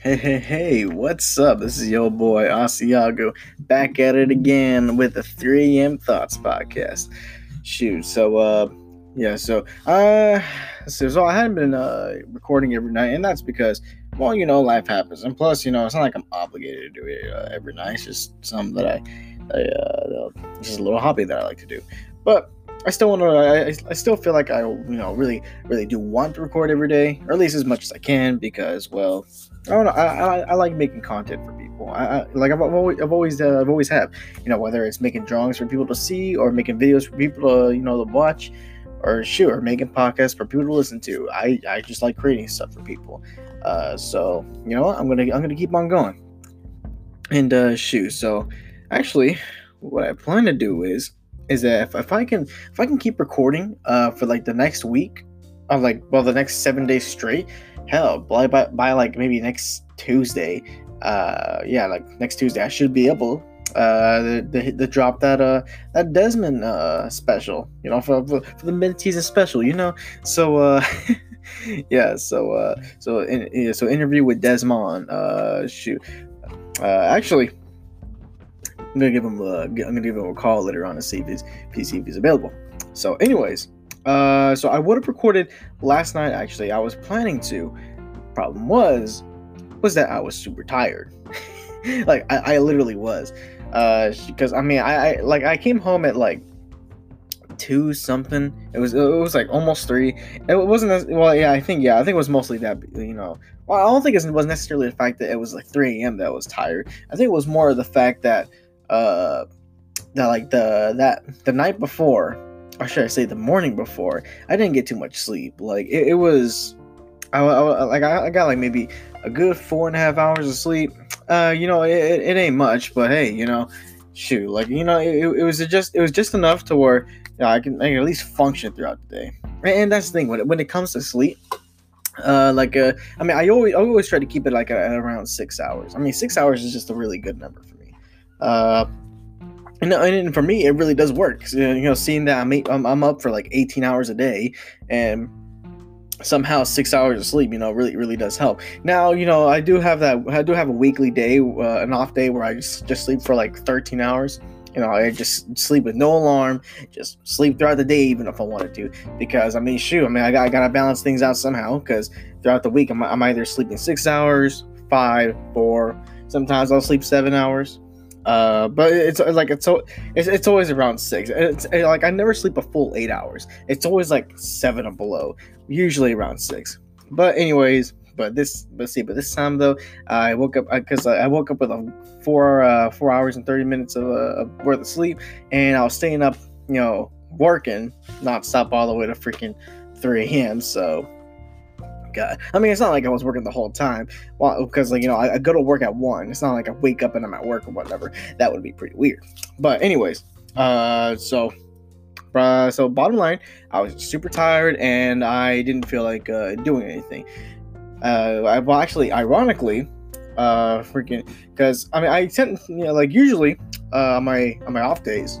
Hey, hey, hey, what's up? This is your boy Asiago back at it again with the 3 a.m. Thoughts podcast. Shoot, so, uh, yeah, so, uh, so, I hadn't been, uh, recording every night, and that's because, well, you know, life happens, and plus, you know, it's not like I'm obligated to do it uh, every night, it's just something that I, I, uh, just a little hobby that I like to do. But, I still want to. I, I still feel like I, you know, really, really do want to record every day, or at least as much as I can, because, well, I don't know. I, I, I like making content for people. I, I like I've always I've always uh, I've always have. You know, whether it's making drawings for people to see, or making videos for people to you know to watch, or shoot, or making podcasts for people to listen to. I I just like creating stuff for people. Uh, so you know, what? I'm gonna I'm gonna keep on going. And uh, shoot. So actually, what I plan to do is is that if, if I can if I can keep recording uh for like the next week, of like well the next seven days straight, hell by by, by like maybe next Tuesday, uh yeah like next Tuesday I should be able uh the, the, the drop that uh that Desmond uh special you know for for, for the mid season special you know so uh yeah so uh so in, so interview with Desmond uh shoot uh actually I'm gonna give him a, I'm gonna give him a call later on to see if he's if he's available. So, anyways, uh, so I would have recorded last night. Actually, I was planning to. Problem was, was that I was super tired. like I, I literally was, uh, because I mean I, I like I came home at like two something. It was it was like almost three. It wasn't as well. Yeah, I think yeah, I think it was mostly that you know. Well, I don't think it was necessarily the fact that it was like 3 a.m. that I was tired. I think it was more the fact that uh that like the that the night before or should i say the morning before i didn't get too much sleep. Like it, it was I, I, like I, got like maybe a good four and a half hours of sleep. Uh you know it, it ain't much but hey you know shoot like you know it, it was just it was just enough to where you know, I, can, I can at least function throughout the day. And that's the thing when it, when it comes to sleep uh like uh i mean i always I always try to keep it like at around six hours. I mean six hours is just a really good number for me. Uh, and, and for me, it really does work. You know, seeing that I'm, I'm I'm up for like 18 hours a day, and somehow six hours of sleep, you know, really really does help. Now, you know, I do have that. I do have a weekly day, uh, an off day where I just just sleep for like 13 hours. You know, I just sleep with no alarm, just sleep throughout the day, even if I wanted to. Because I mean, shoot, I mean, I got I gotta balance things out somehow. Because throughout the week, I'm, I'm either sleeping six hours, five, four. Sometimes I'll sleep seven hours uh, but it's like it's so it's, it's always around six. It's it, like I never sleep a full eight hours. It's always like seven or below. Usually around six. But anyways, but this let's see. But this time though, I woke up because I, I, woke up with a four uh, four hours and thirty minutes of, uh, worth of sleep, and I was staying up, you know, working not stop all the way to freaking three a.m. So God. I mean, it's not like I was working the whole time. Well, because like you know, I, I, go to work at one. It's not like I wake up and I'm at work or whatever. That would be pretty weird. But anyways, uh, so. Uh, so bottom line, I was super tired and I didn't feel like uh, doing anything. Uh, I, well, actually, ironically, uh, freaking, because I mean, I tend, you know, like usually, uh, on my on my off days,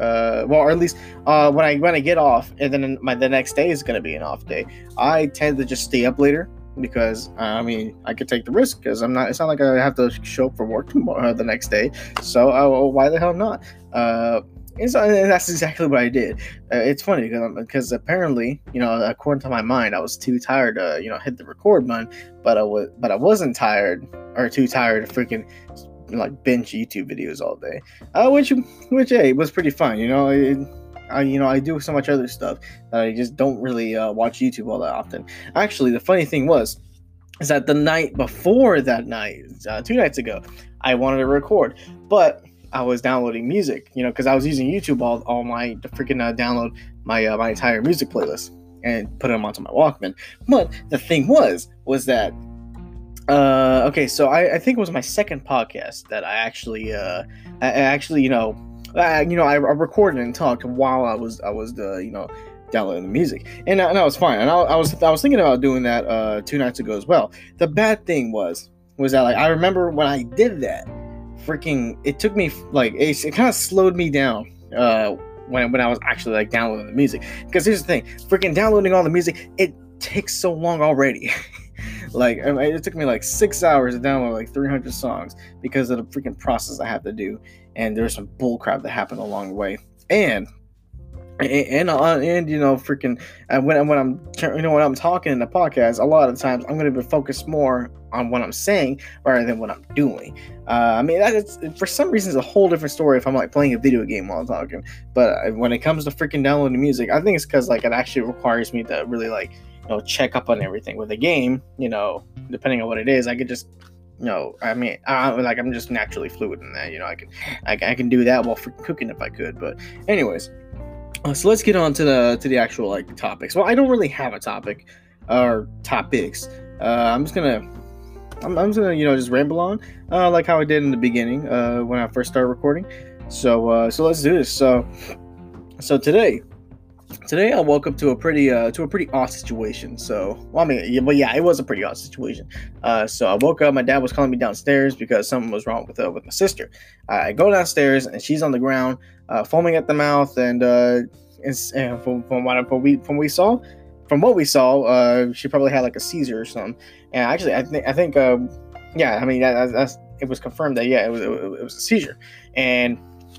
uh, well, or at least uh, when I when I get off, and then my the next day is gonna be an off day. I tend to just stay up later because uh, I mean I could take the risk because I'm not. It's not like I have to show up for work tomorrow, uh, the next day. So uh, why the hell not? Uh, and, so, and that's exactly what I did. Uh, it's funny because because apparently you know according to my mind I was too tired to you know hit the record button, but I was but I wasn't tired or too tired to freaking like binge YouTube videos all day, uh, which which hey was pretty fun. You know, it, I you know I do so much other stuff that I just don't really uh, watch YouTube all that often. Actually, the funny thing was is that the night before that night, uh, two nights ago, I wanted to record, but I was downloading music, you know, because I was using YouTube all, all my to freaking uh, download my uh, my entire music playlist and put them onto my Walkman. But the thing was, was that uh, okay, so I, I think it was my second podcast that I actually, uh, I, I actually, you know, I, you know, I, recorded and talked while I was, I was, the, you know, downloading the music, and, and I was fine. And I, I, was, I was thinking about doing that uh, two nights ago as well. The bad thing was, was that like I remember when I did that, freaking, it took me like it, it kind of slowed me down. Uh, when, when I was actually like downloading the music, because here's the thing, freaking downloading all the music, it takes so long already. like it took me like six hours to download like 300 songs because of the freaking process I have to do, and there's some bullcrap that happened along the way, and and and, uh, and you know freaking and when when I'm you know when I'm talking in the podcast, a lot of times I'm going to be focused more on what I'm saying rather than what I'm doing. Uh, I mean that is for some reason it's a whole different story if I'm like playing a video game while I'm talking. But uh, when it comes to freaking downloading music, I think it's because like it actually requires me to really like know check up on everything with a game. You know, depending on what it is, I could just you know, I mean, I, like I'm just naturally fluid in that. You know, I can, I, I can do that while freaking cooking if I could. But, anyways, uh, so let's get on to the to the actual like topics. Well, I don't really have a topic or topics. Uh, I'm just gonna I'm, I'm, just gonna you know just ramble on uh, like how I did in the beginning uh, when I first started recording. So uh, so let's do this. So so today today I woke up to a pretty uh, to a pretty odd situation. So, well, I mean, yeah, but yeah, it was a pretty odd situation. Uh, so I woke up. My dad was calling me downstairs because something was wrong with uh, with my sister. I go downstairs and she's on the ground, uh, foaming at the mouth, and uh, it's, and from from what from we from we saw, from what we saw, uh, she probably had like a seizure or something. And actually, I think I think um, yeah, I mean that, that's it was confirmed that yeah, it was it was a seizure, and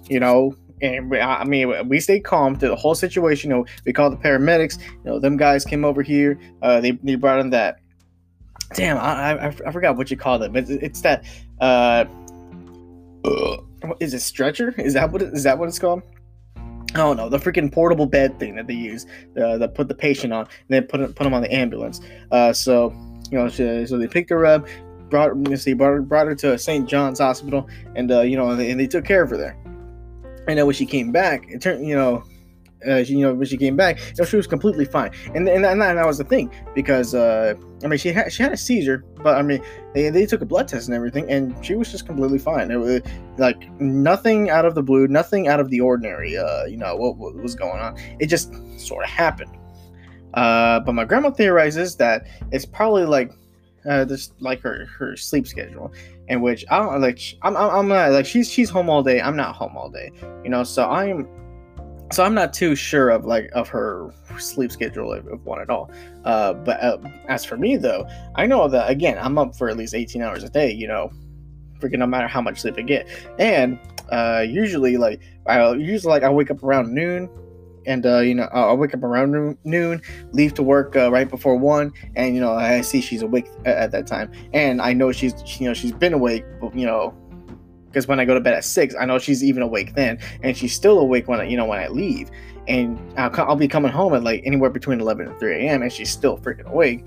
you know and I mean, we stayed calm through the whole situation. You know, we called the paramedics. You know, them guys came over here. Uh, they, they brought in that. Damn, I, I, I forgot what you call it, but it's that. Uh, is it stretcher? Is that what it, is that what it's called? Oh no, the freaking portable bed thing that they use, uh, that put the patient on, and then put put them on the ambulance. Uh, so you know, so, so they picked her up, brought see, brought brought her to St. John's Hospital, and uh, you know, and they, and they took care of her there. And then when she came back, it turned, you know, uh, she, you know, when she came back, you know, she was completely fine. And and, that, and that was the thing because uh, I mean, she had she had a seizure, but I mean, they, they took a blood test and everything, and she was just completely fine. It was like nothing out of the blue, nothing out of the ordinary. Uh, you know what, what was going on? It just sort of happened. Uh, but my grandma theorizes that it's probably like uh, like her her sleep schedule, in which I don't like. I'm I'm, I'm not like she's she's home all day. I'm not home all day. You know, so I'm so I'm not too sure of like of her sleep schedule of, of one at all. Uh, but uh, as for me though, I know that again I'm up for at least 18 hours a day. You know, freaking no matter how much sleep I get, and uh, usually like I usually like I wake up around noon and uh, you know I'll wake up around noon, leave to work uh, right before one, and you know I see she's awake at, that time, and I know she's you know she's been awake, you know, because when I go to bed at six, I know she's even awake then, and she's still awake when I, you know when I leave, and I'll, I'll be coming home at like anywhere between eleven and three a.m. and she's still freaking awake.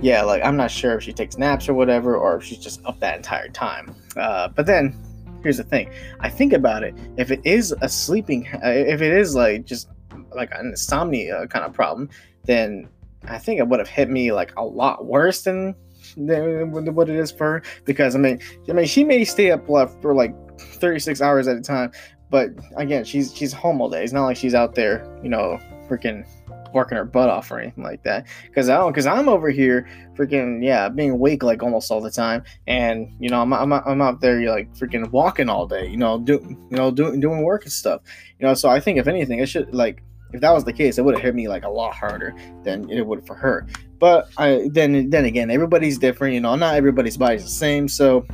Yeah, like I'm not sure if she takes naps or whatever, or if she's just up that entire time. Uh, but then here's the thing i think about it if it is a sleeping if it is like just like an insomnia kind of problem, then I think it would have hit me like a lot worse than, than what it is for her. Because I mean, I mean, she may stay up left for like 36 hours at a time, but again, she's she's home all day. It's not like she's out there, you know, freaking working her butt off or anything like that. Because I don't, because I'm over here freaking yeah, being awake like almost all the time, and you know I'm I'm, I'm out there like freaking walking all day, you know, do you know doing doing work and stuff, you know. So I think if anything, it should like if that was the case, it would have hit me like a lot harder than it would for her. But I then then again, everybody's different, you know. Not everybody's body's the same, so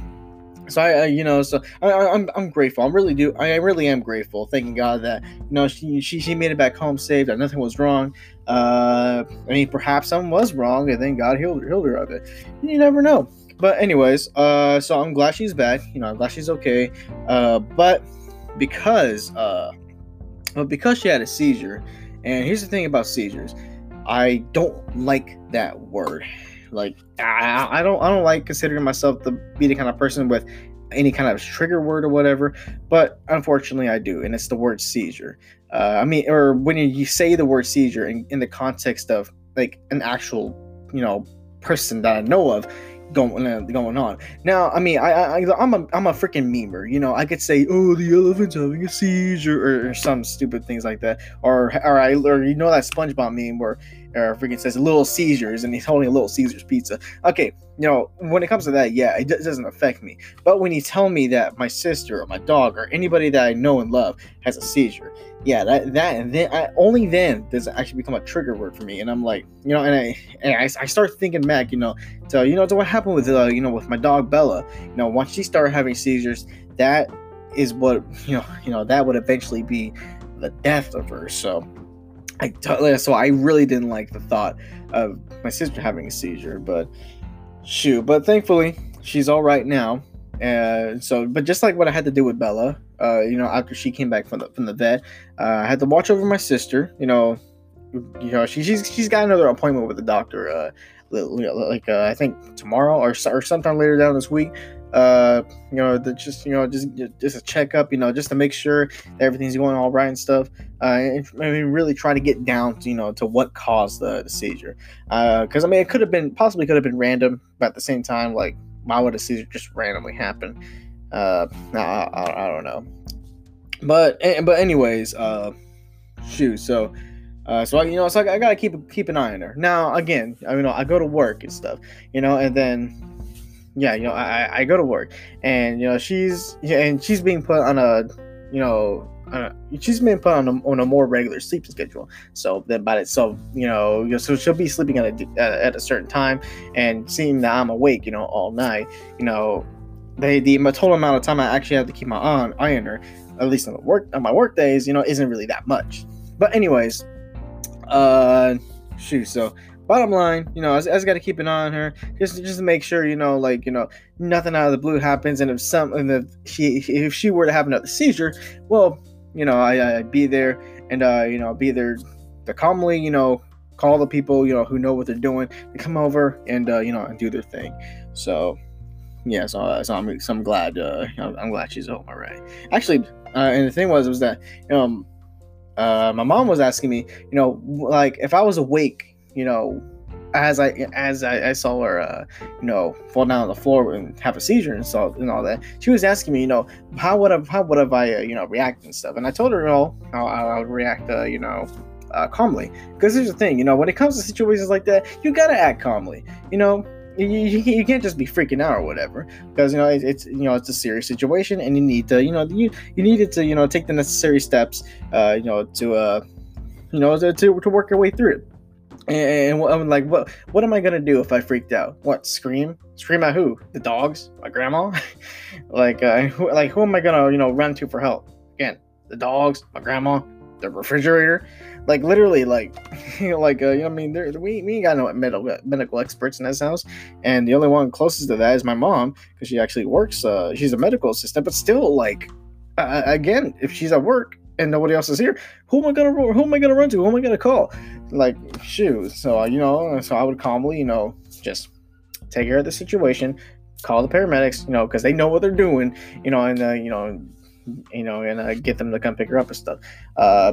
so I, I, you know, so I, I'm, I'm grateful. I'm really do. I really am grateful. Thanking God that you know she, she, she made it back home safe. That nothing was wrong. Uh, I mean, perhaps something was wrong, and then God healed, healed her of it. You never know. But anyways, uh, so I'm glad she's back. You know, I'm glad she's okay. Uh, but because uh, but because she had a seizure, and here's the thing about seizures, I don't like that word. Like I, I don't I don't like considering myself to be the kind of person with any kind of trigger word or whatever, but unfortunately I do, and it's the word seizure. Uh, I mean, or when you say the word seizure in, in the context of like an actual, you know, person that I know of, going uh, going on. Now, I mean, I, I I'm a I'm a freaking memer. You know, I could say, "Oh, the elephant's having a seizure," or, or some stupid things like that, or or I or you know that SpongeBob meme where or freaking says Little Caesars and he's holding a Little Caesars pizza. Okay, you know, when it comes to that, yeah, it doesn't affect me. But when you tell me that my sister or my dog or anybody that I know and love has a seizure, yeah, that that and then I, only then does it actually become a trigger word for me. And I'm like, you know, and I and I, I start thinking back, you know, to you know to what happened with uh, you know with my dog Bella. You know, once she started having seizures, that is what you know you know that would eventually be the death of her. So So I really didn't like the thought of my sister having a seizure, but shoot, but thankfully she's all right now. And so, but just like what I had to do with Bella, uh, you know, after she came back from the from the vet, uh, I had to watch over my sister. You know, you know, she, she's she's got another appointment with the doctor. Uh, like uh, I think tomorrow or or sometime later down this week. Uh, you know, the, just you know, just just a checkup. You know, just to make sure everything's going all right and stuff. Uh, and, I mean, really trying to get down to you know to what caused the, the seizure. Because uh, I mean, it could have been possibly could have been random, but at the same time, like why would a seizure just randomly happen? Uh, I, I, I don't know. But but anyways, uh, shoot. So uh, so I, you know, so I, I, gotta keep keep an eye on her. Now, again, I mean, I go to work and stuff, you know, and then, yeah, you know, I, I go to work, and you know, she's and she's being put on a, you know, uh, she's been put on a, on a more regular sleep schedule. So then, by itself, you know, so she'll be sleeping at a at a certain time, and seeing that I'm awake, you know, all night, you know, the the total amount of time I actually have to keep my eye eye on her, at least on the work on my work days, you know, isn't really that much. But anyways, uh, shoot. So bottom line, you know, I, I just got to keep an eye on her, just just to make sure, you know, like you know, nothing out of the blue happens, and if some, and if she if she were to have another seizure, well, you know, I I'd be there, and uh, you know, be there to calmly, you know, call the people, you know, who know what they're doing to come over and uh, you know, and do their thing. So. Yeah, so, uh, so I'm, so I'm glad. Uh, I'm glad she's home. All right. Actually, uh, and the thing was, was that um, uh, my mom was asking me, you know, like if I was awake, you know, as I as I, I saw her, uh, you know, fall down on the floor and have a seizure and so and all that. She was asking me, you know, how would have how would have I, uh, you know, react and stuff. And I told her, you know, how I would react, uh, you know, uh, calmly. Because here's the thing, you know, when it comes to situations like that, you gotta act calmly. You know, you, you, you, can't just be freaking out or whatever because you know it, it's you know it's a serious situation and you need to you know you you needed to you know take the necessary steps uh you know to uh you know to, to work your way through it and, and I'm like what what am I gonna do if I freaked out? What scream? Scream at who? The dogs? My grandma? Like uh who, like who am I gonna you know run to for help? Again the dogs my grandma the refrigerator. Like literally like you know, like uh, you know I mean there we, we ain't got no medical medical experts in this house. And the only one closest to that is my mom because she actually works uh, she's a medical assistant but still like uh, again if she's at work and nobody else is here who am I gonna who am I gonna run to? Who am I gonna call? Like shoot so you know so I would calmly you know just take care of the situation call the paramedics you know because they know what they're doing you know and uh, you know you know and uh, get them to come pick her up and stuff. Uh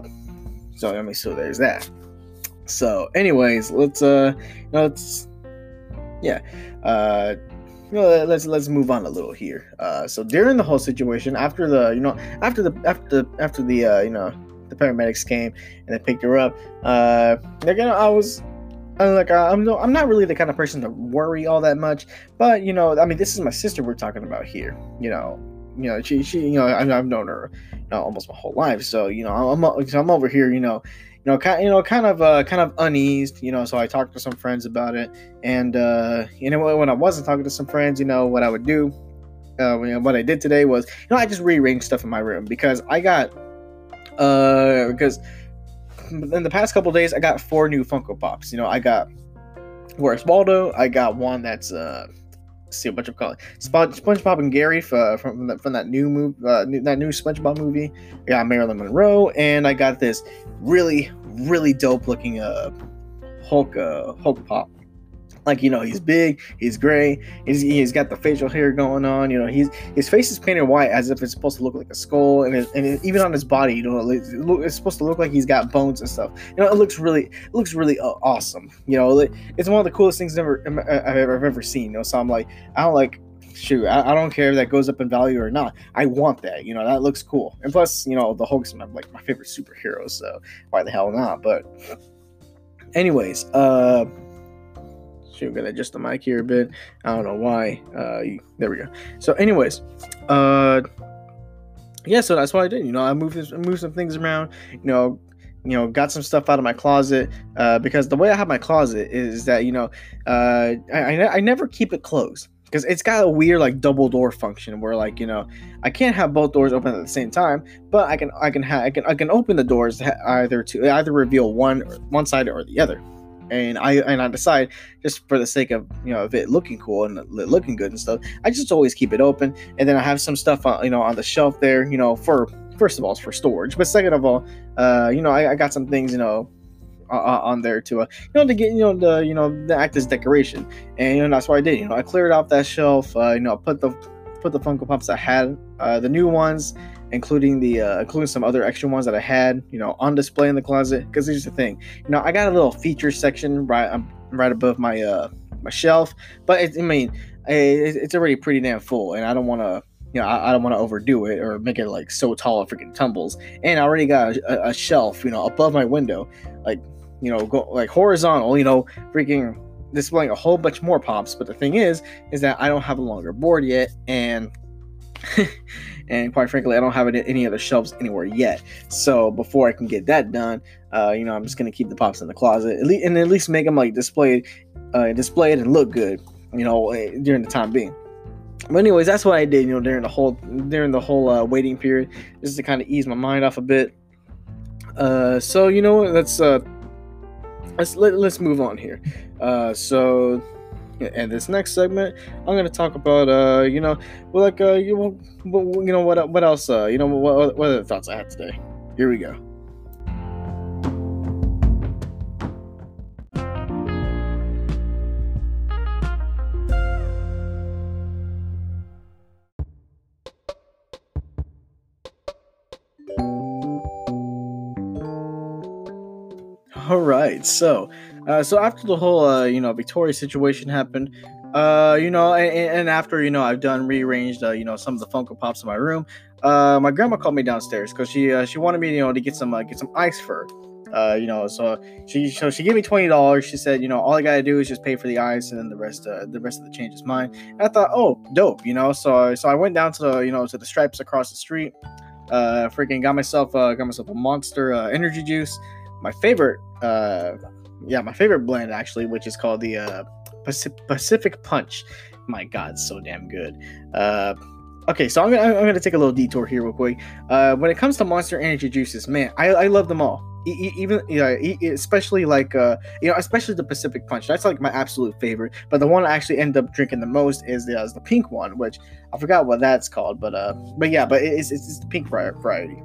so I mean, so there's that. So, anyways, let's uh, let's yeah, uh, let's let's move on a little here. Uh, so during the whole situation, after the you know after the after the after the uh, you know the paramedics came and they picked her up, uh, gonna I was I'm like I'm no, I'm not really the kind of person to worry all that much, but you know, I mean, this is my sister we're talking about here. You know, you know, she she you know I've, known her you know, almost my whole life. So you know, I'm I'm over here, you know, you know, kind you know, kind of uh, kind of uneased, you know. So I talked to some friends about it, and uh, you know, when I wasn't talking to some friends, you know, what I would do, uh, what I did today was, you know, I just rearranged stuff in my room because I got, uh, because in the past couple days I got four new Funko Pops. You know, I got Where's Waldo? I got one that's uh see a bunch of color. Sponge, SpongeBob and Gary from from that, from that new movie, uh, new, that new SpongeBob movie. I got Marilyn Monroe, and I got this really really dope looking uh Hulk uh Hulk pop. Like you know, he's big, he's gray, he's, he's got the facial hair going on. You know, he's his face is painted white as if it's supposed to look like a skull, and, it, and it, even on his body, you know, it's supposed to look like he's got bones and stuff. You know, it looks really, it looks really uh, awesome. You know, it's one of the coolest things I've ever, I've ever, I've ever seen. You know, so I'm like, I don't like shoot, I, I, don't care if that goes up in value or not. I want that. You know, that looks cool. And plus, you know, the Hulk's my, like my favorite superhero, so why the hell not? But, anyways, uh, Shoot, I'm gonna adjust the mic here a bit. I don't know why. Uh, there we go. So, anyways, uh, yeah. So that's what I did. You know, I moved this, moved some things around. You know, you know, got some stuff out of my closet uh, because the way I have my closet is that you know, uh, I, I, I never keep it closed because it's got a weird like double door function where like you know I can't have both doors open at the same time, but I can I can have I can I can open the doors either to either reveal one one side or the other, and I and I decide just for the sake of you know of it looking cool and looking good and stuff, I just always keep it open, and then I have some stuff on you know on the shelf there you know for first of all it's for storage, but second of all, uh you know I, I got some things you know uh, on there to uh, you know to get you know the you know the act as decoration, and you know that's what I did. You know I cleared off that shelf. Uh, you know put the put the Funko Pops I had, uh, the new ones, including the uh, including some other extra ones that I had, you know, on display in the closet. Because here's the thing, you know, I got a little feature section right um, right above my uh my shelf, but it, I mean, it, it's already pretty damn full, and I don't want to. You know, I, I don't want to overdo it or make it like so tall it freaking tumbles. And I already got a, a shelf, you know, above my window. Like you know, go like horizontal, you know, freaking displaying a whole bunch more pops. But the thing is, is that I don't have a longer board yet, and and quite frankly, I don't have it any other shelves anywhere yet. So before I can get that done, uh, you know, I'm just gonna keep the pops in the closet, at least, and at least make them like displayed, uh, displayed and look good, you know, eh, during the time being. But anyways, that's what I did, you know, during the whole during the whole uh, waiting period, just to kind of ease my mind off a bit. Uh, so you know, let's uh let's let, us let us move on here. Uh, so, and this next segment, I'm gonna talk about uh, you know, well, like uh, you, you know, what what else? Uh, you know, what what other thoughts I had today? Here we go. All right, so uh, so after the whole uh, you know Victoria situation happened, uh, you know, and, and after you know I've done rearranged uh, you know some of the Funko Pops in my room, uh, my grandma called me downstairs because she uh, she wanted me you know to get some uh, get some ice fur. Uh, you know, so she so she gave me twenty dollars. She said, you know, all I gotta do is just pay for the ice, and then the rest, uh, the rest of the change is mine. And I thought, oh, dope, you know. So so I went down to the you know to the stripes across the street. Uh, freaking got myself uh, got myself a monster uh, energy juice my favorite, uh, yeah, my favorite blend actually, which is called the uh, Pacific Punch. My God, so damn good. Uh, okay, so I'm gonna, I'm gonna take a little detour here real quick. Uh, when it comes to Monster Energy juices, man, I, I love them all. E- even yeah, especially like uh, you know, especially the Pacific Punch. That's like my absolute favorite. But the one I actually end up drinking the most is the, is the pink one, which I forgot what that's called. But uh, but yeah, but it's it's, it's the pink variety.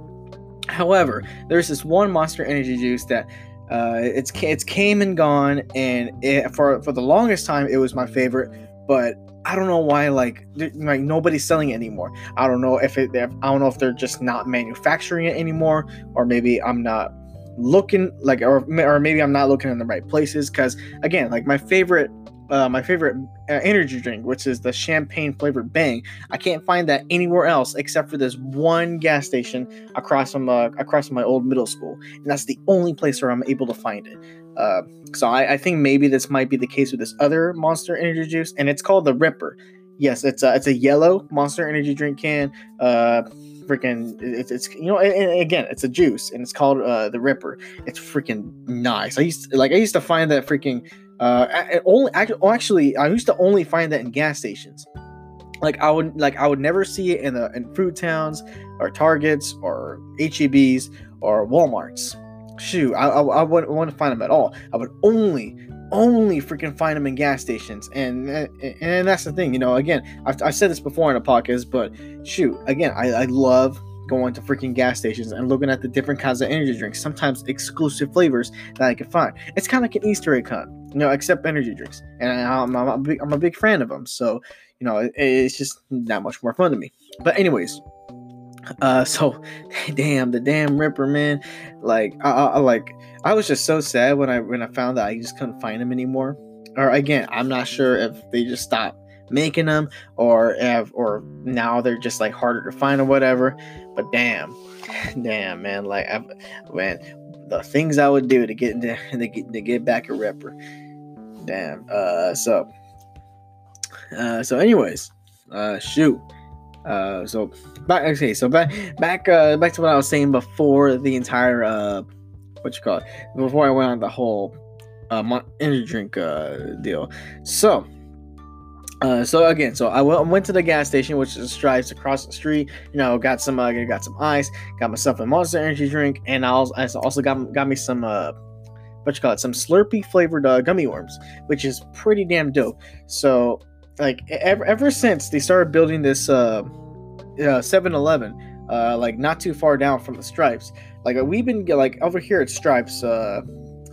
However, there's this one Monster Energy juice that uh, it's it's came and gone, and it, for for the longest time it was my favorite. But I don't know why like like nobody's selling it anymore. I don't know if it I don't know if they're just not manufacturing it anymore, or maybe I'm not looking like or or maybe I'm not looking in the right places. Because again, like my favorite uh, my favorite uh, energy drink, which is the champagne flavored Bang. I can't find that anywhere else except for this one gas station across from uh, across from my old middle school, and that's the only place where I'm able to find it. Uh, so I, I, think maybe this might be the case with this other Monster Energy juice, and it's called the Ripper. Yes, it's a it's a yellow Monster Energy drink can. Uh, freaking it's, it's you know again it's a juice and it's called uh the ripper it's freaking nice i used to, like i used to find that freaking uh, only actually, I used to only find that in gas stations. Like I would like I would never see it in the in food towns or Targets or HEBs or WalMarts. Shoot, I, I, I wouldn't want to find them at all. I would only only freaking find them in gas stations, and and that's the thing. You know, again, I've, I've said this before in a podcast, but shoot, again, I, I love going to freaking gas stations and looking at the different kinds of energy drinks, sometimes exclusive flavors that I can find. It's kind of like an Easter egg hunt, you know, except energy drinks. And I'm, I'm, a, big, I'm a big fan of them. So, you know, it, it's just that much more fun to me. But, anyways, uh, so damn the damn Ripper man, like I, I like I was just so sad when I when I found that I just couldn't find them anymore. Or again, I'm not sure if they just stopped making them or have or now they're just like harder to find or whatever but damn damn man like I, man the things i would do to get into to get, to get back a ripper damn uh so uh so anyways uh shoot uh so back okay so back back uh back to what i was saying before the entire uh what you call it before I went on the whole uh, energy drink uh, deal. So. Uh, so again, so I went, to the gas station, which is Stripes across the street. You know, got some, uh, got some ice, got myself a Monster Energy drink, and I also, I also got got me some, uh, what you call it, some Slurpee flavored uh, gummy worms, which is pretty damn dope. So, like, ever ever since they started building this uh, uh, 7-Eleven, uh, like not too far down from the Stripes, like we've been like over here at Stripes, uh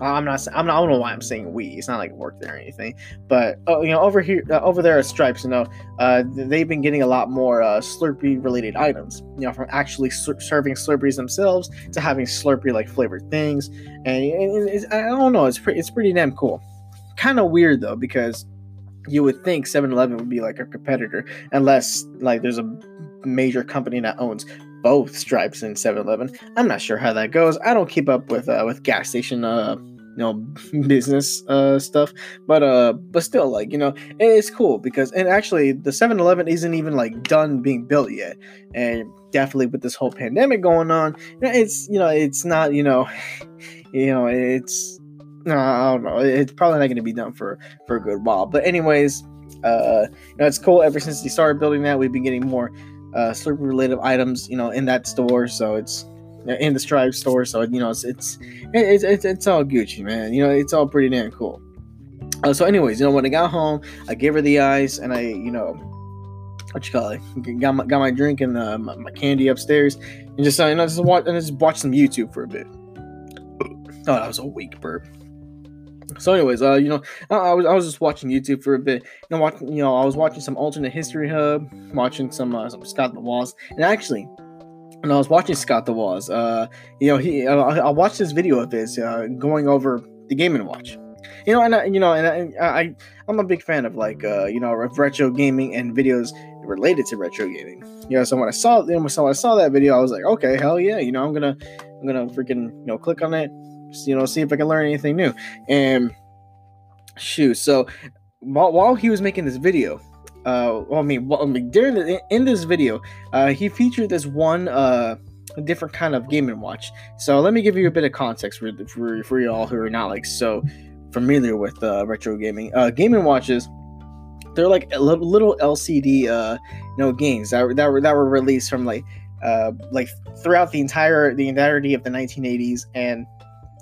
I'm not. I'm not. I don't know why I'm saying we. It's not like work there or anything. But oh, you know, over here, uh, over there at Stripes, you know, uh, they've been getting a lot more uh, Slurpee related items. You know, from actually serving Slurpees themselves to having Slurpee like flavored things, and I don't know. It's pretty. It's pretty damn cool. Kind of weird though because you would think 7-Eleven would be like a competitor unless like there's a major company that owns both Stripes and 7-Eleven. I'm not sure how that goes. I don't keep up with uh, with gas station uh you know business uh stuff. But uh but still like you know it's cool because and actually the 7-eleven isn't even like done being built yet. And definitely with this whole pandemic going on it's you know it's not you know you know it's no i don't know. It's probably not going to be done for for a good while. But anyways uh you know it's cool. Ever since they started building that we've been getting more uh slurpee related items you know in that store. So it's in the Stripe store. So you know, it's it's it's it's, it's all Gucci, man. You know, it's all pretty damn cool. Uh, so, anyways, you know, when I got home, I gave her the ice, and I, you know, what you call it, got my got my drink and uh, my, my, candy upstairs, and just uh, you know, just watch and just watch some YouTube for a bit. Oh, that was a weak burp. So, anyways, uh, you know, I, I, was I was just watching YouTube for a bit. You know, watching, you know, I was watching some alternate history hub, watching some uh, some Scott the Woz, and actually, and I was watching Scott the Woz. Uh, you know, he uh, I watched this video of his uh, going over the Game and Watch. You know, and I, you know, and I, I I'm a big fan of like uh, you know retro gaming and videos related to retro gaming. You know, so when I saw so when I saw that video, I was like, okay, hell yeah, you know, I'm gonna I'm gonna freaking you know click on it, you know, see if I can learn anything new. And shoot, so while, while he was making this video, uh, well, I mean, well, I mean, during the, in this video, uh, he featured this one uh different kind of game and watch. So let me give you a bit of context for for, for y'all who are not like so familiar with uh, retro gaming. Uh, game and watches. They're like little, little LCD, uh, you know, games that, that were that were released from like, uh, like throughout the entire the entirety of the 1980s and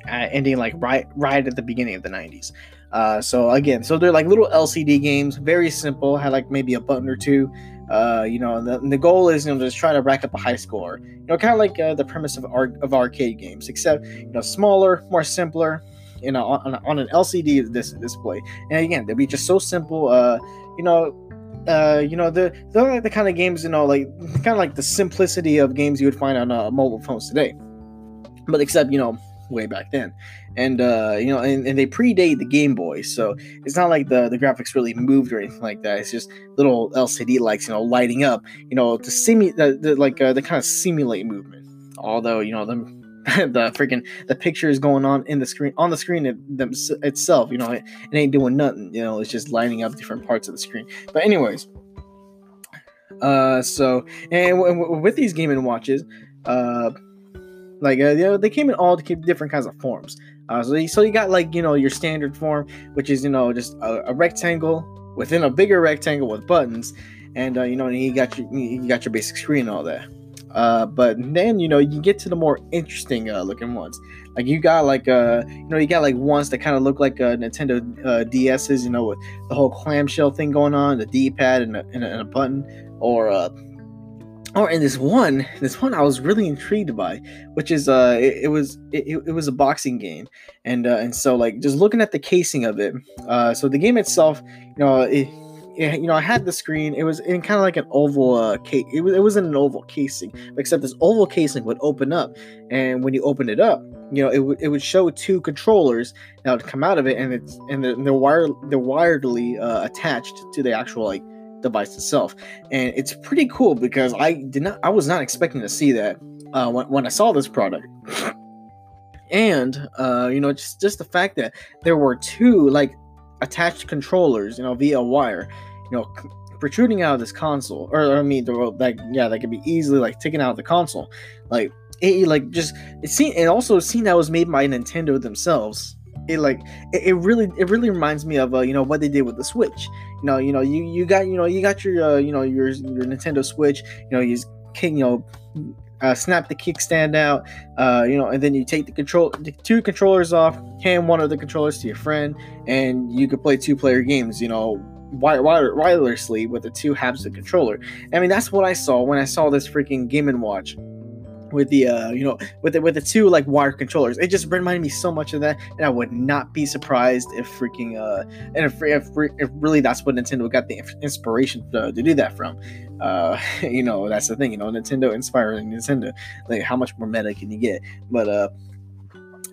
uh, ending like right right at the beginning of the 90s. Uh, so again, so they're like little LCD games, very simple. Had like maybe a button or two. Uh, you know, the, the goal is you know just try to rack up a high score. You know, kind of like uh, the premise of ar- of arcade games, except you know smaller, more simpler. You know, on, on an LCD this display, and again, they'll be just so simple. Uh, you know, uh, you know, the they're like the kind of games, you know, like kind of like the simplicity of games you would find on uh, mobile phones today. But except, you know, way back then. And uh you know and, and they predate the game boy so it's not like the the graphics really moved or anything like that. It's just little lcd lights you know lighting up you know to simulate like uh, the kind of simulate movement. Although you know the the freaking the picture is going on in the screen on the screen it, them, itself you know it, it ain't doing nothing you know it's just lighting up different parts of the screen. But anyways uh so and w- w- with these game and watches uh like uh, you know, they came in all different kinds of forms. Uh, so, you, so you got like you know your standard form, which is you know just a, a rectangle within a bigger rectangle with buttons, and uh, you know you got your you got your basic screen and all that. Uh, but then you know you get to the more interesting uh, looking ones. Like you got like uh you know you got like ones that kind of look like uh, Nintendo uh, DS's, you know, with the whole clamshell thing going on, the D-pad and a, and a, and a button, or uh or in this one this one i was really intrigued by which is uh it, it was it, it was a boxing game. And uh and so like just looking at the casing of it uh so the game itself you know it, it you know i had the screen. It was in kind of like an oval uh case it was, it was in an oval casing except this oval casing would open up. And when you open it up you know it would it would show two controllers that would come out of it and it's and they're, wire they're wiredly uh, attached to the actual like device itself, and it's pretty cool because I did not, I was not expecting to see that uh, when, when I saw this product. and uh, you know, just just the fact that there were two like attached controllers, you know, via wire, you know, protruding out of this console, or I mean, like yeah, that could be easily like taken out of the console. Like it like just it seemed and also seen that was made by Nintendo themselves. It like it, it really it really reminds me of uh, you know what they did with the Switch. You know, you know, you you got you know you got your uh, you know your your Nintendo Switch. You know, you can you know uh, snap the kickstand out, uh, you know, and then you take the control, the two controllers off, hand one of the controllers to your friend, and you could play two player games, you know, wirelessly with the two halves of the controller. I mean, that's what I saw when I saw this freaking Game and Watch with the uh you know with the with the two like wire controllers. It just reminded me so much of that and i would not be surprised if freaking uh and if, if, if really that's what nintendo got the inspiration to, to do that from. Uh you know that's the thing you know nintendo inspiring nintendo. Like how much more meta can you get? But uh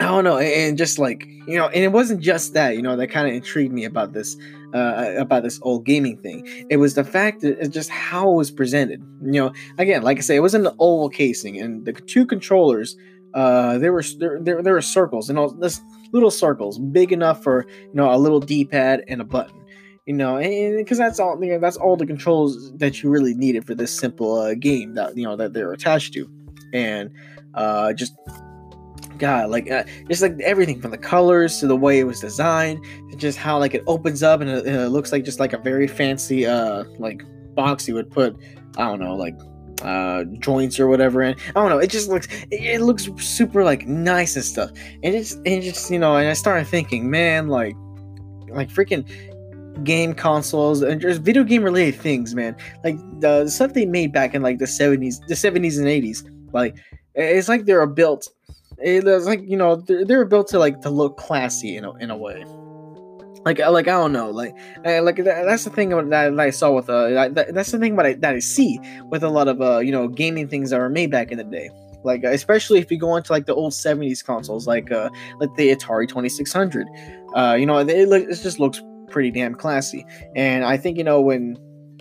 I don't know, and just like you know, and it wasn't just that, you know, that kind of intrigued me about this, uh, about this old gaming thing. It was the fact that it's just how it was presented. You know, again, like I say, it was the oval casing, and the two controllers, uh, there were there, there, there were circles, and all this little circles, big enough for you know a little D-pad and a button. You know, and because that's all, you know, that's all the controls that you really needed for this simple uh, game that you know that they're attached to, and uh, just god like uh, just like everything from the colors to the way it was designed to just how like it opens up and it, it, looks like just like a very fancy uh like box you would put i don't know like uh joints or whatever in. I don't know it just looks it, it looks super like nice and stuff. And it's and just you know and i started thinking man like like freaking game consoles and just video game related things man. Like the stuff they made back in like the 70s the 70s and 80s like it's like they're built it's like you know they're, they're built to like to look classy in a, in a way. Like like I don't know like like that, that's the thing that, that I saw with uh that, that's the thing that I, that I see with a lot of uh you know gaming things that were made back in the day. Like especially if you go into like the old 70s consoles like uh like the Atari 2600 uh you know it, it, it just looks pretty damn classy. And I think you know when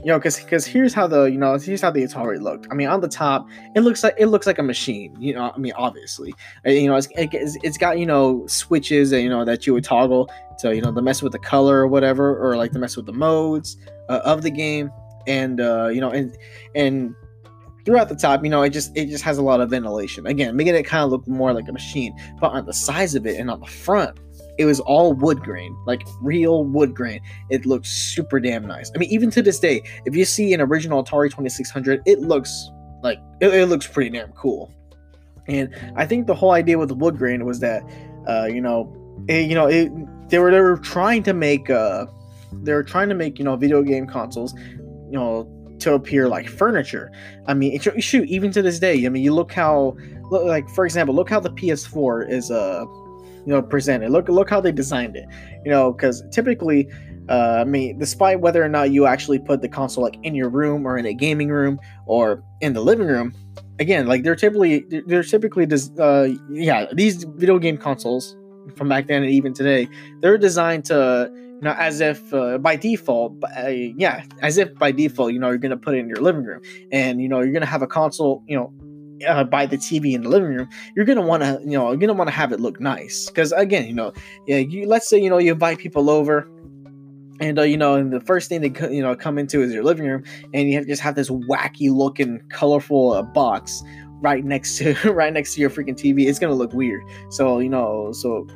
you know, because because here's how the you know here's how the Atari looked. I mean, on the top, it looks like it looks like a machine. You know, I mean, obviously, you know, it's, it's, got you know switches that you know that you would toggle to you know the mess with the color or whatever, or like the mess with the modes uh, of the game, and uh, you know, and and throughout the top, you know, it just it just has a lot of ventilation. Again, making it kind of look more like a machine. But on the size of it and on the front, it was all wood grain, like real wood grain. It looks super damn nice. I mean, even to this day, if you see an original Atari 2600, it looks like it, it looks pretty damn cool. And I think the whole idea with the wood grain was that, uh, you know, it, you know, it, they were they were trying to make uh, they were trying to make you know video game consoles, you know, to appear like furniture. I mean, shoot, even to this day, I mean, you look how, look, like for example, look how the PS4 is uh you know presented. Look look how they designed it. You know, because typically, uh, I mean, despite whether or not you actually put the console like in your room or in a gaming room or in the living room, again, like they're typically they're typically des- uh, yeah these video game consoles from back then and even today they're designed to you know as if uh, by default uh, yeah as if by default you know you're gonna put it in your living room and you know you're gonna have a console you know uh, by the TV in the living room, you're gonna want to, you know, you're gonna want to have it look nice. Because again, you know, yeah, you let's say you know you invite people over, and uh, you know, and the first thing they you know come into is your living room, and you have, just have this wacky looking, colorful uh, box right next to right next to your freaking TV. It's gonna look weird. So you know, so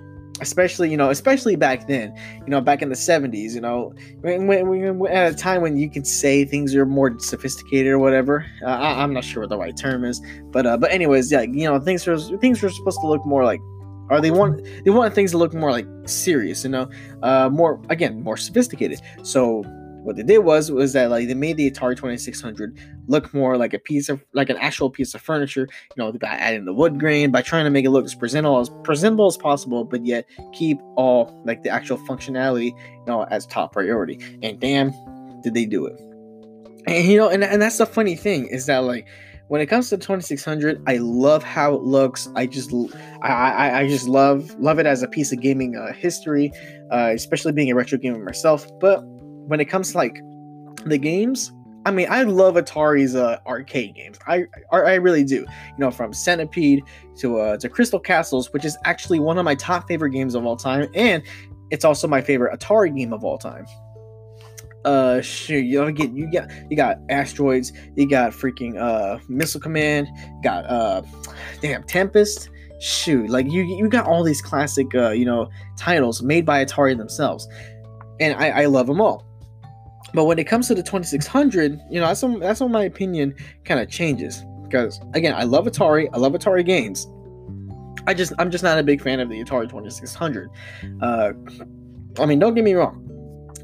especially you know especially back then you know back in the 70s you know when, when, when at a time when you can say things are more sophisticated or whatever uh, I, am not sure what the right term is but uh but anyways yeah you know things were things were supposed to look more like or they want they want things to look more like serious you know uh more again more sophisticated. So what they did was was that like they made the Atari 2600 look more like a piece of like an actual piece of furniture. You know, by adding the wood grain, by trying to make it look as presentable as presentable as possible, but yet keep all like the actual functionality, you know, as top priority. And damn, did they do it? And you know, and, and that's the funny thing is that like when it comes to 2600 i love how it looks i just i i, I just love love it as a piece of gaming uh, history uh, especially being a retro gamer myself but when it comes to like the games, I mean, I love Atari's uh, arcade games. I, I, I really do. You know, from Centipede to uh, to Crystal Castles, which is actually one of my top favorite games of all time, and it's also my favorite Atari game of all time. uh shoot you get you got you got asteroids you got freaking uh missile command got uh damn tempest shoot like you you got all these classic uh you know titles made by atari themselves and i i love them all but when it comes to the 2600 you know that's when, that's when my opinion kind of changes. Because again i love atari i love atari games. I just i'm just not a big fan of the atari 2600 uh i mean don't get me wrong.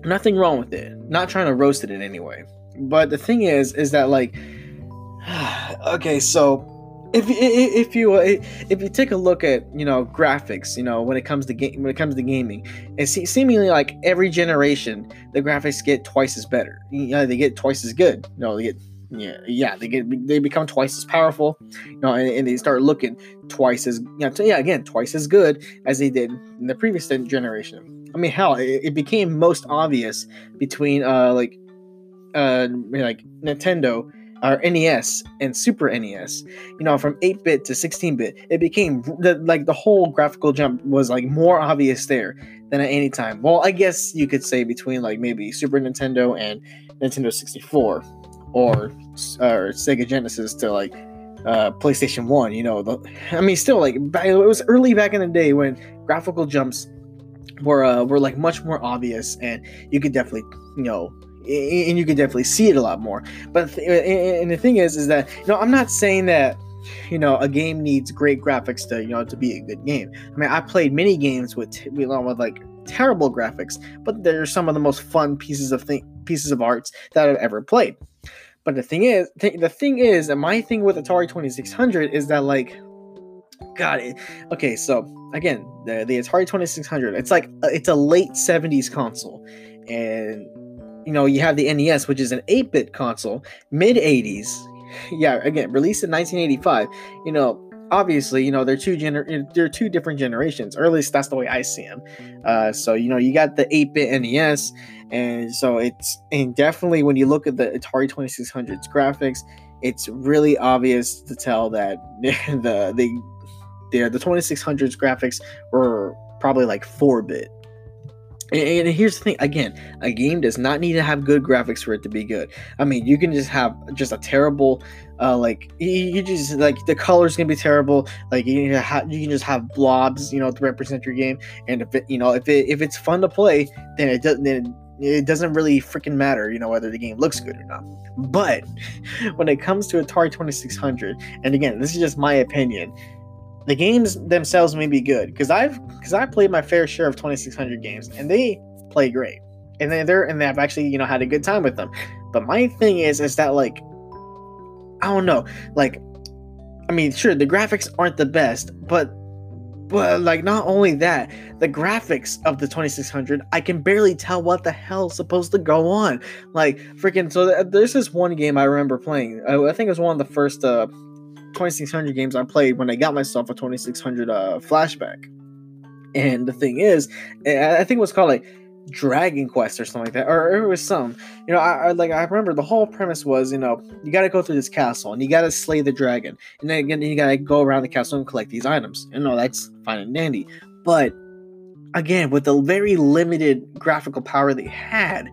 Nothing wrong with it. Not trying to roast it in any way. But the thing is is that like okay so if if you if you take a look at you know graphics you know when it comes to game when it comes to gaming it seemingly like every generation the graphics get twice as better. You know, they get twice as good. You know they get yeah yeah they get they become twice as powerful you know and, and they start looking twice as you know, yeah again twice as good as they did in the previous generation. I mean hell it, it became most obvious between uh like uh like nintendo or NES and Super NES, you know, from 8 bit to 16 bit, it became the, like the whole graphical jump was like more obvious there than at any time. Well, I guess you could say between like maybe Super Nintendo and Nintendo 64 or, or Sega Genesis to like uh, PlayStation 1, you know, the, I mean, still like it was early back in the day when graphical jumps were uh, were like much more obvious and you could definitely, you know, and you can definitely see it a lot more. But and the thing is, is that you know I'm not saying that you know a game needs great graphics to you know to be a good game. I mean I played many games with know with like terrible graphics, but they're some of the most fun pieces of th- pieces of arts that I've ever played. But the thing is, th- the thing is, and my thing with Atari 2600 is that like, God, it, okay, so again, the the Atari 2600, it's like uh, it's a late 70s console, and you know, you have the NES, which is an 8 bit console, mid 80s. Yeah, again, released in 1985. You know, obviously, you know, they're two gener- they're two different generations, or at least that's the way I see them. Uh, so, you know, you got the 8 bit NES, and so it's, and definitely when you look at the Atari 2600's graphics, it's really obvious to tell that the, the, the, the 2600's graphics were probably like 4 bit and, here's the thing again, a game does not need to have good graphics for it to be good. I mean, you can just have just a terrible, uh, like you, just like the colors can be terrible. Like you can, have, you can just have blobs, you know, to represent your game. And if it, you know, if it if it's fun to play, then it doesn't. Then it doesn't really freaking matter, you know, whether the game looks good or not. But when it comes to Atari 2600, and again, this is just my opinion, the games themselves may be good because I've because I played my fair share of 2600 games and they play great and they, they're and they've actually you know had a good time with them. But my thing is is that like I don't know like I mean sure the graphics aren't the best but but like not only that the graphics of the 2600 i can barely tell what the hell's supposed to go on like freaking so there's this one game i remember playing i, I think it was one of the first uh 2600 games I played when I got myself a 2600 uh, flashback. And the thing is, I think it was called like Dragon Quest or something like that, or it was some. You know, I, I like I remember the whole premise was, you know, you got to go through this castle and you got to slay the dragon, and then again you got to go around the castle and collect these items. You know, that's fine and dandy, but again, with the very limited graphical power they had,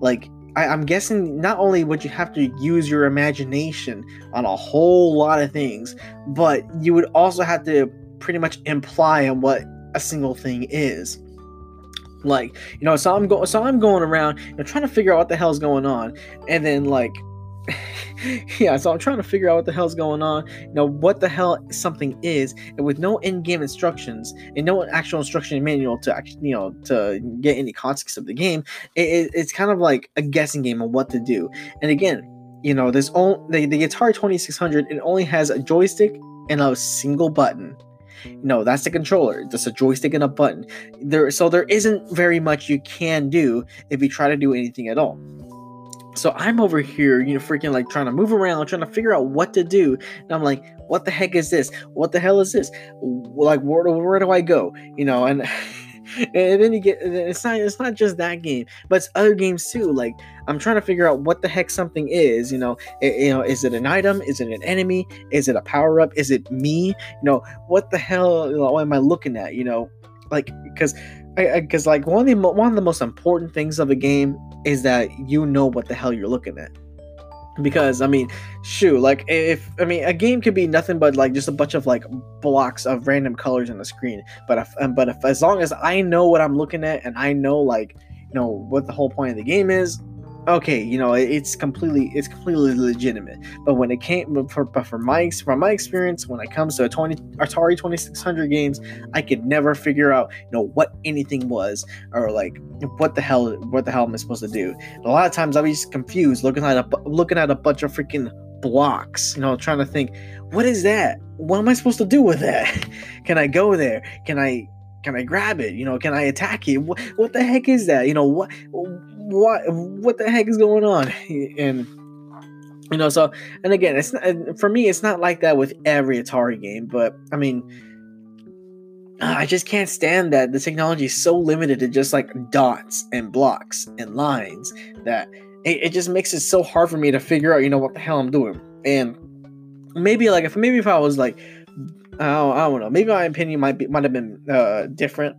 like I, am guessing not only would you have to use your imagination on a whole lot of things, but you would also have to pretty much imply on what a single thing is. Like, you know, so I'm going so I'm going around you know, trying to figure out what the hell's going on, and then like yeah, so I'm trying to figure out what the hell's going on, you know, what the hell something is, and with no in-game instructions and no actual instruction manual to actually, you know, to get any context of the game, it, it's kind of like a guessing game on what to do. And again, you know, there's only the, the Atari 2600. It only has a joystick and a single button. No, that's the controller. Just a joystick and a button. There, so there isn't very much you can do if you try to do anything at all. So I'm over here, you know, freaking like trying to move around, trying to figure out what to do. And I'm like, what the heck is this? What the hell is this? Like, where, where do I go? You know, and and then you get it's not it's not just that game, but it's other games too. Like I'm trying to figure out what the heck something is. You know, it, you know, is it an item? Is it an enemy? Is it a power up? Is it me? You know, what the hell am I looking at? You know, like because because like one of the one of the most important things of a game is that you know what the hell you're looking at. Because i mean shoot like if i mean a game could be nothing but like just a bunch of like blocks of random colors on the screen. But if but if as long as i know what i'm looking at and i know like you know what the whole point of the game is okay, you know, it's completely it's completely legitimate. But when it came, but for but for my from my experience, when it comes to a 20 Atari 2600 games, I could never figure out, you know, what anything was or like what the hell what the hell am I supposed to do? And a lot of times I'll be just confused looking at a looking at a bunch of freaking blocks, you know, trying to think, what is that? What am I supposed to do with that? Can I go there? Can I can I grab it? You know, can I attack it? What, what the heck is that? You know, what what what the heck is going on? And you know so and again it's not for me it's not like that with every atari game but i mean i just can't stand that the technology is so limited to just like dots and blocks and lines that it, it just makes it so hard for me to figure out you know what the hell i'm doing. And maybe like if maybe if i was like I don't, I don't know maybe my opinion might be might have been uh different.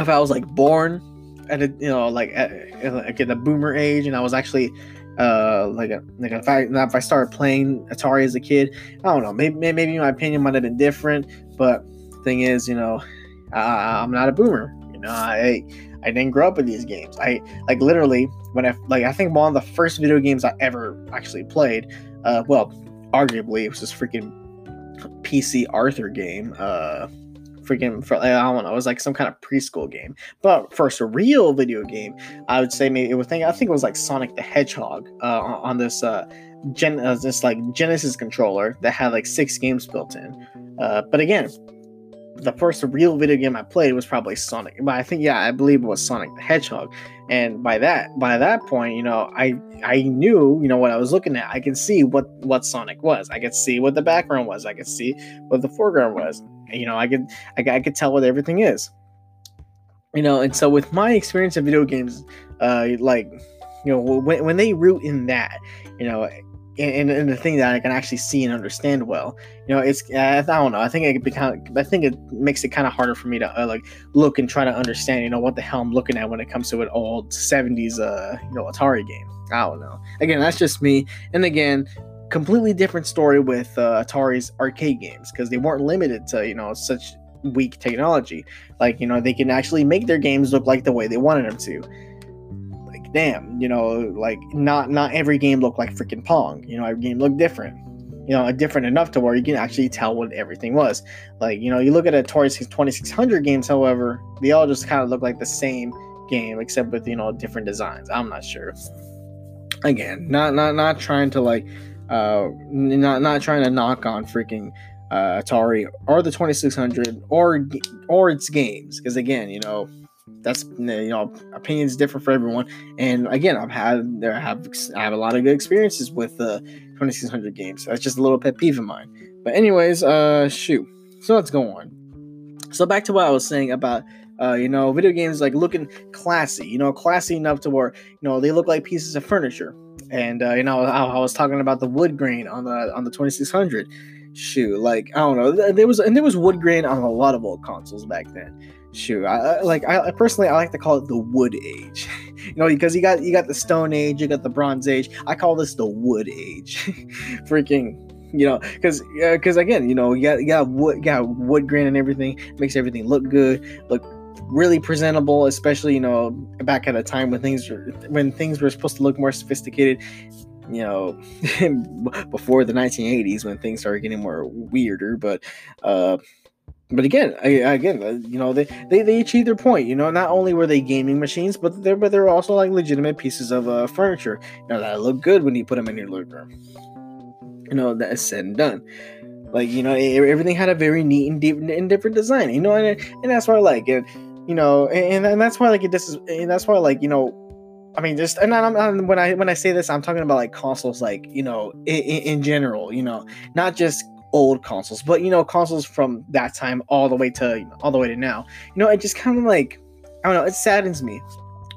If i was like born at a, you know like at, like the boomer age and I was actually uh like a, like if I if I started playing Atari as a kid I don't know maybe maybe my opinion might have been different but thing is you know I, I'm not a boomer you know I I didn't grow up with these games. I like literally when I like I think one of the first video games I ever actually played uh well arguably it was this freaking PC Arthur game uh freaking for like, I don't know, it was like some kind of preschool game. But first real video game, I would say maybe it was think I think it was like Sonic the Hedgehog uh, on this uh, Gen uh, this like Genesis controller that had like six games built in. Uh, but again, the first real video game I played was probably Sonic. But I think yeah, I believe it was Sonic the Hedgehog. And by that by that point, you know, I I knew, you know, what I was looking at. I could see what what Sonic was. I could see what the background was. I could see what the foreground was you know, I could I, I could tell what everything is. You know, and so with my experience in video games, uh, like you know, when when they root in that, you know, and, and the thing that I can actually see and understand well. You know, it's I don't know. I think it become I think it makes it kind of harder for me to uh, like look and try to understand. You know what the hell I'm looking at when it comes to an old '70s uh you know Atari game. I don't know. Again, that's just me. And again, completely different story with uh, Atari's arcade games because they weren't limited to you know such weak technology. Like you know they can actually make their games look like the way they wanted them to. Like damn, you know, like not not every game looked like freaking Pong. You know, every game looked different. You know, different enough to where you can actually tell what everything was. Like you know, you look at Atari 2600 games, however, they all just kind of look like the same game except with you know different designs. I'm not sure. Again, not not not trying to like uh, not not trying to knock on freaking uh, Atari or the 2600 or or its games because again, you know, that's you know opinions differ for everyone. And again, I've had there have I have a lot of good experiences with the uh, 2600 games. That's just a little pet peeve of mine. But anyways, uh, shoot. So let's go on. So back to what I was saying about uh, you know, video games like looking classy, you know, classy enough to where, you know, they look like pieces of furniture and uh, you know I, I, was talking about the wood grain on the on the 2600 shoot like i don't know there was and there was wood grain on a lot of old consoles back then. Shoot I, like I, personally i like to call it the wood age. You know because you got you got the stone age you got the bronze age. I call this the wood age. Freaking you know because because uh, again you know you got, you got wood got wood grain and everything makes everything look good look really presentable, especially you know back at a time when things were when things were supposed to look more sophisticated. You know, before the 1980s when things started getting more weirder, but uh, but again, I, again, uh, you know, they, they they achieved their point. You know, not only were they gaming machines, but they're but they're also like legitimate pieces of uh, furniture. You know, that look good when you put them in your living room. You know, that is said and done. Like you know, everything had a very neat and deep and different design. You know, and and that's why I like it you know, and, and that's why like this is, and that's why like you know, I mean, just and I'm, I'm, when I when I say this, I'm talking about like consoles, like you know, in, in general, you know, not just old consoles, but you know, consoles from that time all the way to you know, all the way to now. You know, it just kind of like I don't know, it saddens me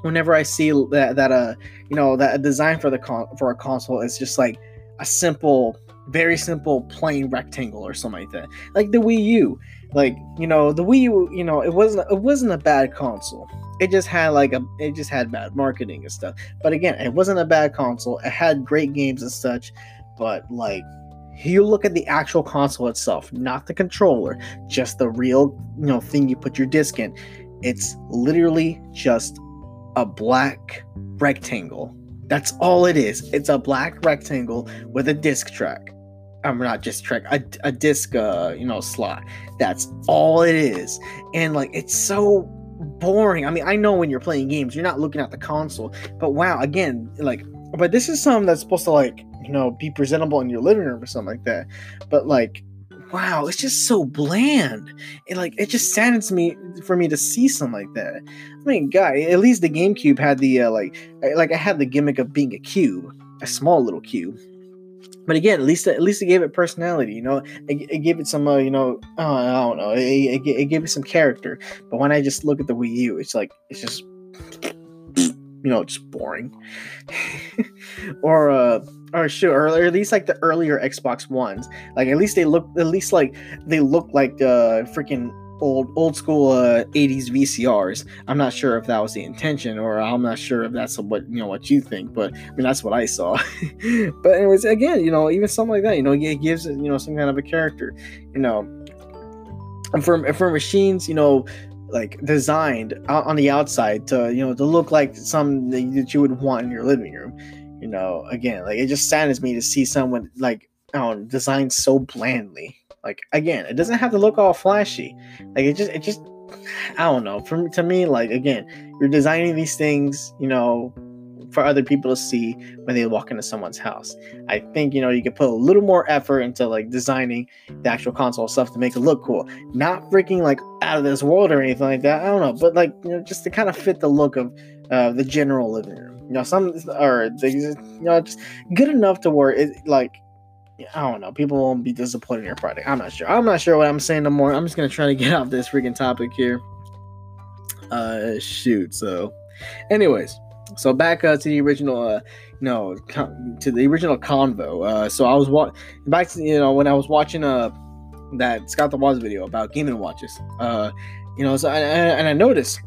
whenever I see that that uh you know that a design for the con for a console is just like a simple very simple plain rectangle or something like that. Like the Wii U. Like, you know, the Wii U, you know, it wasn't it wasn't a bad console. It just had like a it just had bad marketing and stuff. But again, it wasn't a bad console. It had great games and such, but like you look at the actual console itself, not the controller, just the real, you know, thing you put your disc in. It's literally just a black rectangle. That's all it is. It's a black rectangle with a disc track. I'm not just track, a, a disc, uh, you know, slot. That's all it is. And like, it's so boring. I mean, I know when you're playing games, you're not looking at the console, but wow, again, like, but this is something that's supposed to like you know, be presentable in your living room or something like that. But like, wow, it's just so bland. And like, it just saddens me for me to see something like that. I mean, guy, at least the GameCube had the uh, like, like I had the gimmick of being a cube, a small little cube. But again, at least at least it gave it personality. You know, it, it gave it some, uh, you know, uh, I don't know, it, it, it gave it some character. But when I just look at the Wii U, it's like it's just you know, just boring. or uh or sure, or at least like the earlier Xbox ones. Like at least they look at least like they look like uh freaking old old school uh 80s VCRs. I'm not sure if that was the intention or I'm not sure if that's what you know what you think, but I mean that's what I saw. but anyways, again, you know, even something like that, you know, it gives you know, some kind of a character, you know. And for for machines, you know, like designed on the outside to you know to look like something that you would want in your living room you know again like it just saddens me to see someone like designed so blandly like again it doesn't have to look all flashy like it just it just i don't know for to me like again you're designing these things you know for other people to see when they walk into someone's house. I think you know you could put a little more effort into like designing the actual console stuff to make it look cool. Not freaking like out of this world or anything like that. I don't know, but like you know just to kind of fit the look of uh, the general living room. You know, some or they, you know just good enough to where it like I don't know. People won't be disappointed in your product. I'm not sure. I'm not sure what I'm saying no more. I'm just gonna try to get off this freaking topic here. Uh, shoot. So, anyways, so back uh, to the original, uh, con- to the original convo. Uh, so I was wa- back to you know when I was watching uh that Scott the Woz video about gaming watches. Uh, you know, so I, and I noticed.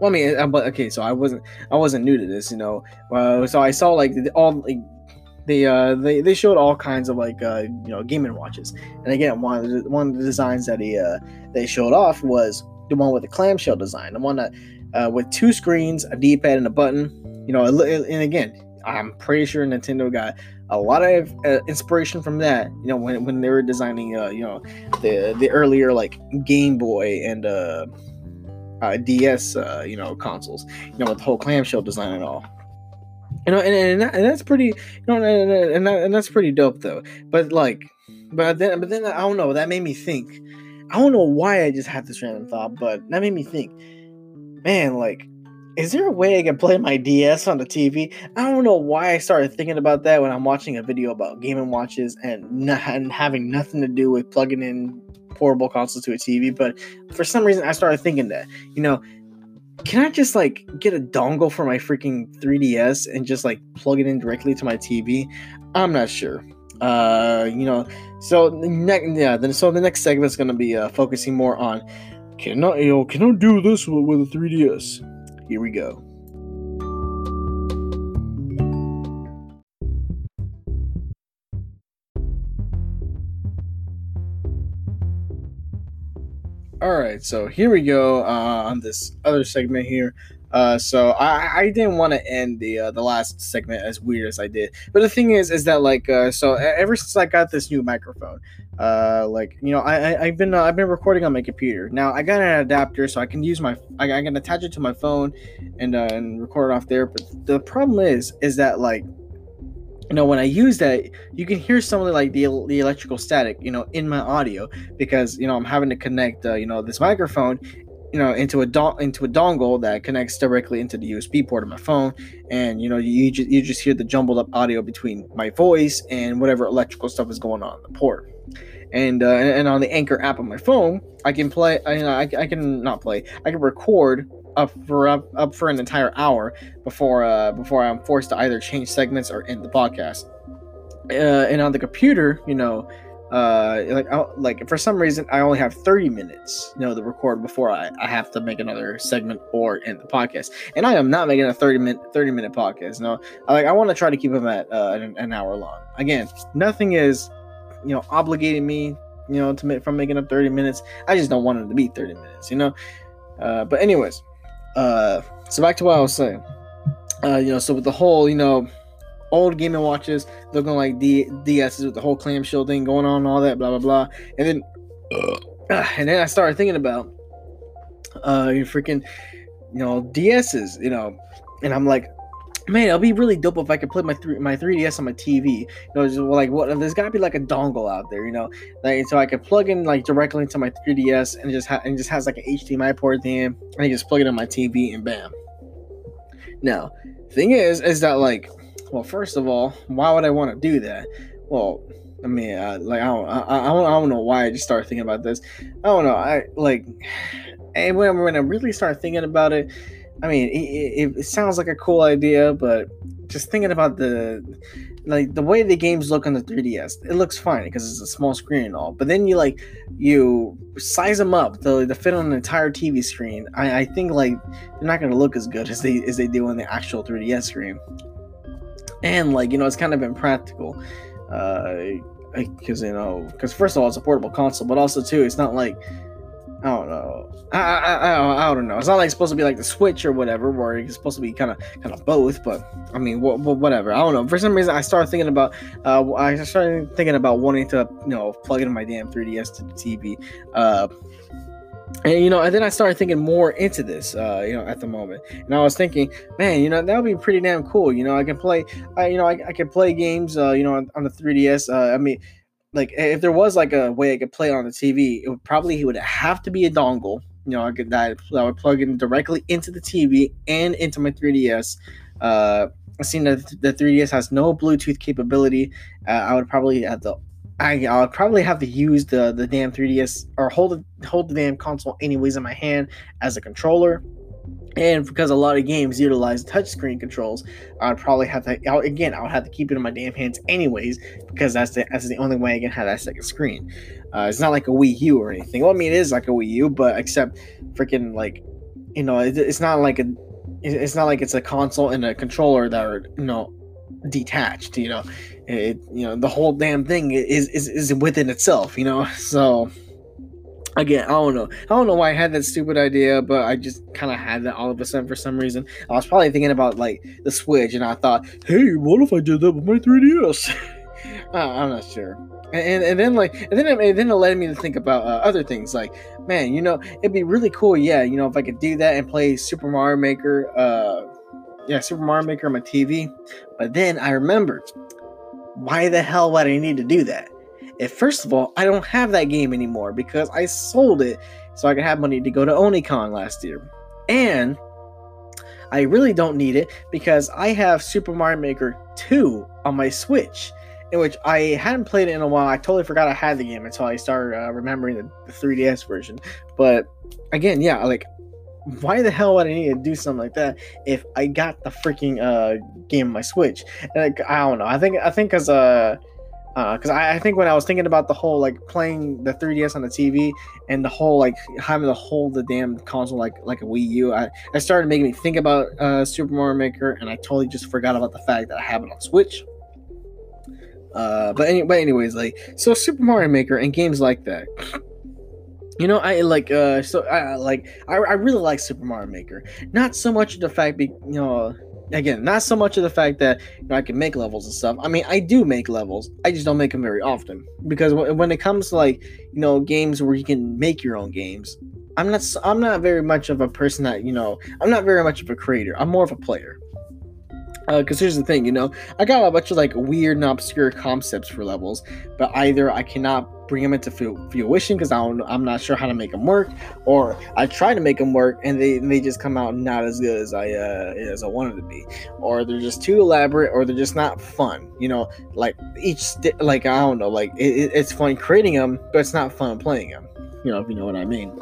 Well, I mean, but okay, so I wasn't I wasn't new to this, you know. Uh, so I saw like all like they uh they, they showed all kinds of like uh you know gaming watches and again one of the, one of the designs that he uh they showed off was the one with the clamshell design the one that uh, with two screens, a D-pad, and a button. You know, and again, I'm pretty sure Nintendo got a lot of uh, inspiration from that. You know, when, when they were designing, uh, you know, the the earlier like Game Boy and uh, uh DS, uh, you know, consoles. You know, with the whole clamshell design and all. You know, and and, that, and that's pretty, you know, and, and, that, and that's pretty dope though. But like, but then but then I don't know. That made me think. I don't know why I just had this random thought, but that made me think man, like, is there a way I can play my DS on the TV? I don't know why I started thinking about that when I'm watching a video about gaming watches and, not, and having nothing to do with plugging in portable consoles to a TV, but for some reason I started thinking that, you know, can I just like get a dongle for my freaking 3DS and just like plug it in directly to my TV? I'm not sure. Uh, you know, so next, yeah, then so the next segment is to be uh, focusing more on Cannot you know, cannot do this with, with a 3DS. Here we go. All right, so here we go uh, on this other segment here. Uh, so I, I didn't want to end the uh, the last segment as weird as I did, but the thing is, is that like uh, so ever since I got this new microphone, uh, like you know I, I have been uh, I've been recording on my computer. Now I got an adapter so I can use my I, I can attach it to my phone and uh, and record off there. But the problem is is that like you know when i use that you can hear some of the like the, the electrical static you know in my audio because you know i'm having to connect uh, you know this microphone you know into a don- into a dongle that connects directly into the USB port of my phone, and you know you just you just hear the jumbled up audio between my voice and whatever electrical stuff is going on in the port. And, uh, and on the Anchor app on my phone, I can play. I, I, I can not play. I can record up for up, up for an entire hour before uh, before I'm forced to either change segments or end the podcast. uh, and on the computer, you know, uh, like I, like for some reason I only have 30 minutes, you know, to record before I, I have to make another segment or end the podcast. And I am not making a 30 minute 30 minute podcast. No, I, like I want to try to keep them at uh, an, an hour long. Again, nothing is, you know, obligating me, you know, to make from making up 30 minutes. I just don't want it to be 30 minutes, you know. Uh, but anyways, uh, so back to what I was saying. Uh, you know, so with the whole, you know, old Game and Watches looking like D- DSs with the whole clamshell thing going on, and all that, blah blah blah. And then, uh, and then I started thinking about, uh, you freaking, you know, DSs, you know, and I'm like, man, it'll be really dope if I could play my three my 3DS on my TV. You know, just like what there's gotta be like a dongle out there, you know, like so I could plug in like directly into my 3DS and just ha- and just has like an HDMI port there, and I just plug it on my TV and bam. Now, thing is, is that like well, first of all, why would I want to do that? Well, I mean, uh, like I don't, I, I, don't, I don't know why I just started thinking about this. I don't know. I like, and when, when I really start thinking about it, I mean, it, it, sounds like a cool idea, but just thinking about the like the way the games look on the 3ds it looks fine because it's a small screen and all but then you like you size them up to, to fit on an entire tv screen I, I think like they're not going to look as good as they as they do on the actual 3ds screen. And like you know it's kind of impractical uh because you know because first of all it's a portable console but also too it's not like I don't know. I, I, I, I don't know. It's not like it's supposed to be like the Switch or whatever, where it's supposed to be kind of kind of both. But I mean, wh- wh- whatever. I don't know. For some reason, I started thinking about. Uh, I started thinking about wanting to, you know, plug in my damn 3DS to the TV. Uh, and you know, and then I started thinking more into this, uh, you know, at the moment. And I was thinking, man, you know, that would be pretty damn cool. You know, I can play, I, you know, I, I can play games, uh, you know, on, on the 3DS. Uh, I mean, like if there was like a way I could play on the TV, it would probably it would have to be a dongle. You know, I could that I would plug in directly into the TV and into my 3DS. Uh, seen that the 3DS has no Bluetooth capability. Uh, I would probably have to I I would probably have to use the the damn 3DS or hold hold the damn console anyways in my hand as a controller. And because a lot of games utilize touchscreen controls, I'd probably have to again. I would have to keep it in my damn hands anyways, because that's the that's the only way I can have that second screen. Uh, it's not like a Wii U or anything. Well, I mean, it is like a Wii U, but except freaking like, you know, it, it's not like a, it's not like it's a console and a controller that are you know detached. You know, it you know the whole damn thing is is is within itself. You know, so again, I don't know. I don't know why I had that stupid idea, but I just kind of had that all of a sudden for some reason. I was probably thinking about like the Switch, and I thought, hey, what if I did that with my 3DS? uh, I'm not sure. And, and then like and then it, and then it led me to think about uh, other things like man you know it'd be really cool yeah you know if I could do that and play Super Mario Maker uh yeah Super Mario Maker on my TV but then I remembered why the hell would I need to do that if first of all, I don't have that game anymore because I sold it so I could have money to go to Onicon last year. And I really don't need it because I have Super Mario Maker 2 on my Switch, in which I hadn't played it in a while. I totally forgot I had the game until I started uh, remembering the, the 3DS version. But again, yeah, like why the hell would I need to do something like that if I got the freaking uh game on my Switch? And, like, I don't know. I think I think because uh because uh, I, I, think when I was thinking about the whole like playing the 3DS on the TV and the whole like having to hold the damn console like like a Wii U, I, I started making me think about uh, Super Mario Maker, and I totally just forgot about the fact that I have it on Switch. Uh, but any, but anyways, like so Super Mario Maker and games like that. You know, I like uh so I like I, I really like Super Mario Maker. Not so much the fact be you know again, not so much of the fact that you know I can make levels and stuff. I mean, I do make levels. I just don't make them very often because when it comes to like you know games where you can make your own games, I'm not I'm not very much of a person that you know I'm not very much of a creator. I'm more of a player. Because uh, here's the thing, you know, I got a bunch of like weird and obscure concepts for levels, but either I cannot bring them into fruition because I'm not sure how to make them work, or I try to make them work and they and they just come out not as good as I uh, as I wanted to be, or they're just too elaborate, or they're just not fun. You know, like each st- like I don't know, like it, it's fun creating them, but it's not fun playing them. You know, if you know what I mean.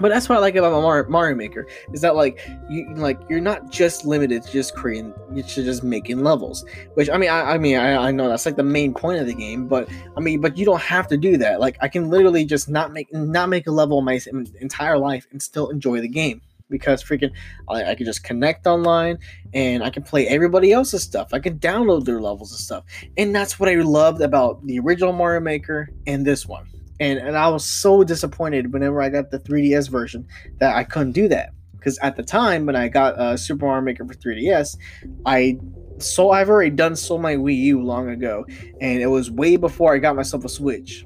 But that's what I like about Mario, Maker is that like you like you're not just limited to just creating to just making levels. Which I mean I, I mean I, I know that's like the main point of the game, but I mean but you don't have to do that. Like I can literally just not make not make a level my entire life and still enjoy the game because freaking I, I can just connect online and I can play everybody else's stuff. I can download their levels and stuff, and that's what I loved about the original Mario Maker and this one and and I was so disappointed whenever I got the 3DS version that I couldn't do that because at the time when I got uh, Super Mario Maker for 3DS, I so I've already done so my Wii U long ago, and it was way before I got myself a Switch.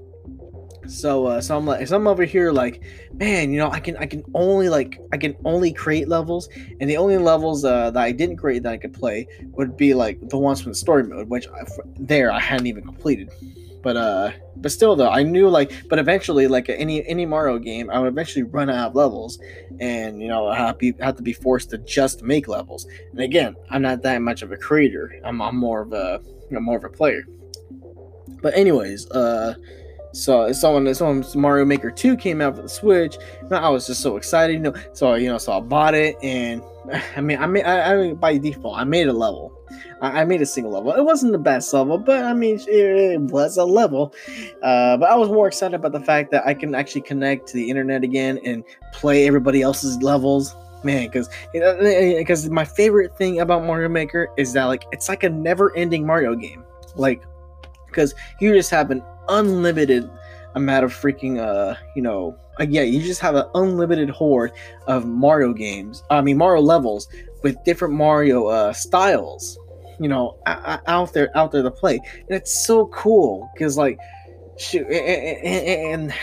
So uh, so I'm like so I'm over here like, man, you know I can I can only like I can only create levels, and the only levels uh, that I didn't create that I could play would be like the ones from the story mode, which I, there I hadn't even completed. But uh, but still though, I knew like, but eventually, like any any Mario game, I would eventually run out of levels, and you know, I have, have to be forced to just make levels. And again, I'm not that much of a creator. I'm, I'm more of a I'm more of a player. But anyways, uh, so someone someone Mario Maker 2 came out for the Switch, and I was just so excited, you know. So you know, so I bought it, and I mean, I mean I, I by default, I made a level I, I made a single level. It wasn't the best level, but I mean, it, it was a level. Uh, but I was more excited about the fact that I can actually connect to the internet again and play everybody else's levels man because because my favorite thing about mario maker is that like it's like a never ending mario game like because you just have an unlimited amount of freaking uh you know uh, yeah you just have an unlimited horde of mario games i mean mario levels with different mario uh styles you know out there out there to play. And it's so cool because like shoot and, and, and,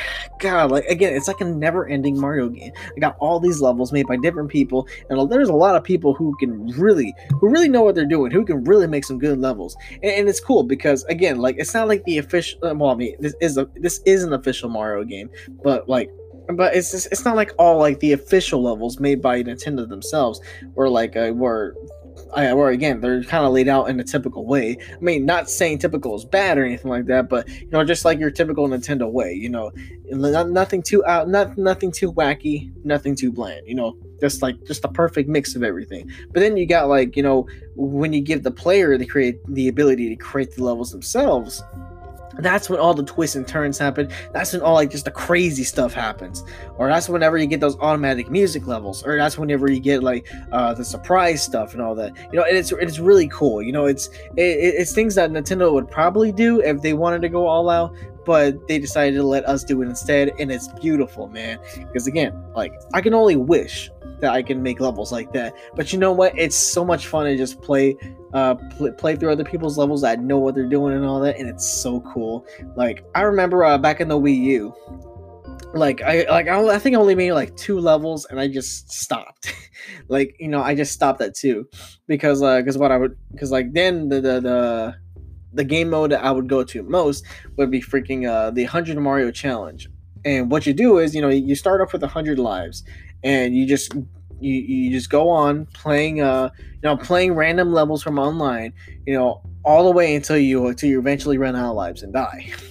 god like again it's like a never ending mario game. I got all these levels made by different people and there's a lot of people who can really who really know what they're doing who can really make some good levels. And, and it's cool because again like it's not like the official uh, well i mean this is a this is an official mario game but like but it's just, it's not like all like the official levels made by Nintendo themselves, or like uh, where I, or again, they're kind of laid out in a typical way. I mean, not saying typical is bad or anything like that, but you know, just like your typical Nintendo way. You know, not, nothing too out, not nothing too wacky, nothing too bland. You know, just like just the perfect mix of everything. But then you got like you know, when you give the player the create the ability to create the levels themselves that's when all the twists and turns happen. That's when all like just the crazy stuff happens, or that's whenever you get those automatic music levels, or that's whenever you get like uh, the surprise stuff and all that. You know, it's it's really cool. You know, it's it, it's things that Nintendo would probably do if they wanted to go all out, but they decided to let us do it instead, and it's beautiful, man. Because again, like I can only wish that I can make levels like that. But you know what? It's so much fun to just play uh pl- play through other people's levels that know what they're doing and all that and it's so cool. Like I remember uh, back in the Wii U like I like I, I think I only made like two levels and I just stopped. like, you know, I just stopped at two because uh cuz what I would cuz like then the the the the game mode that I would go to most would be freaking uh the 100 Mario challenge. And what you do is, you know, you start off with 100 lives and you just you, you just go on playing uh you know playing random levels from online you know all the way until you until you eventually run out of lives and die.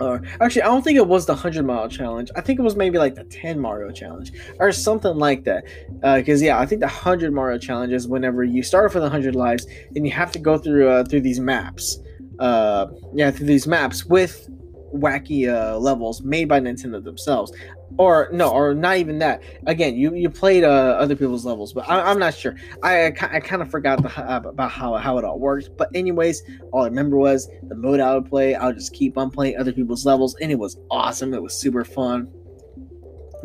Or actually i don't think it was the 100 mile challenge. I think it was maybe like the 10 mario challenge or something like that. Because uh, yeah i think the 100 mario challenge is whenever you start with 100 lives then you have to go through uh, through these maps. Uh yeah through these maps with wacky uh, levels made by Nintendo themselves, or no, or not even that. Again, you you played uh, other people's levels, but I, am not sure. I I, I kind of forgot the, about how how it all works. But anyways, all I remember was the mode I would play. I would just keep on playing other people's levels, and it was awesome. It was super fun.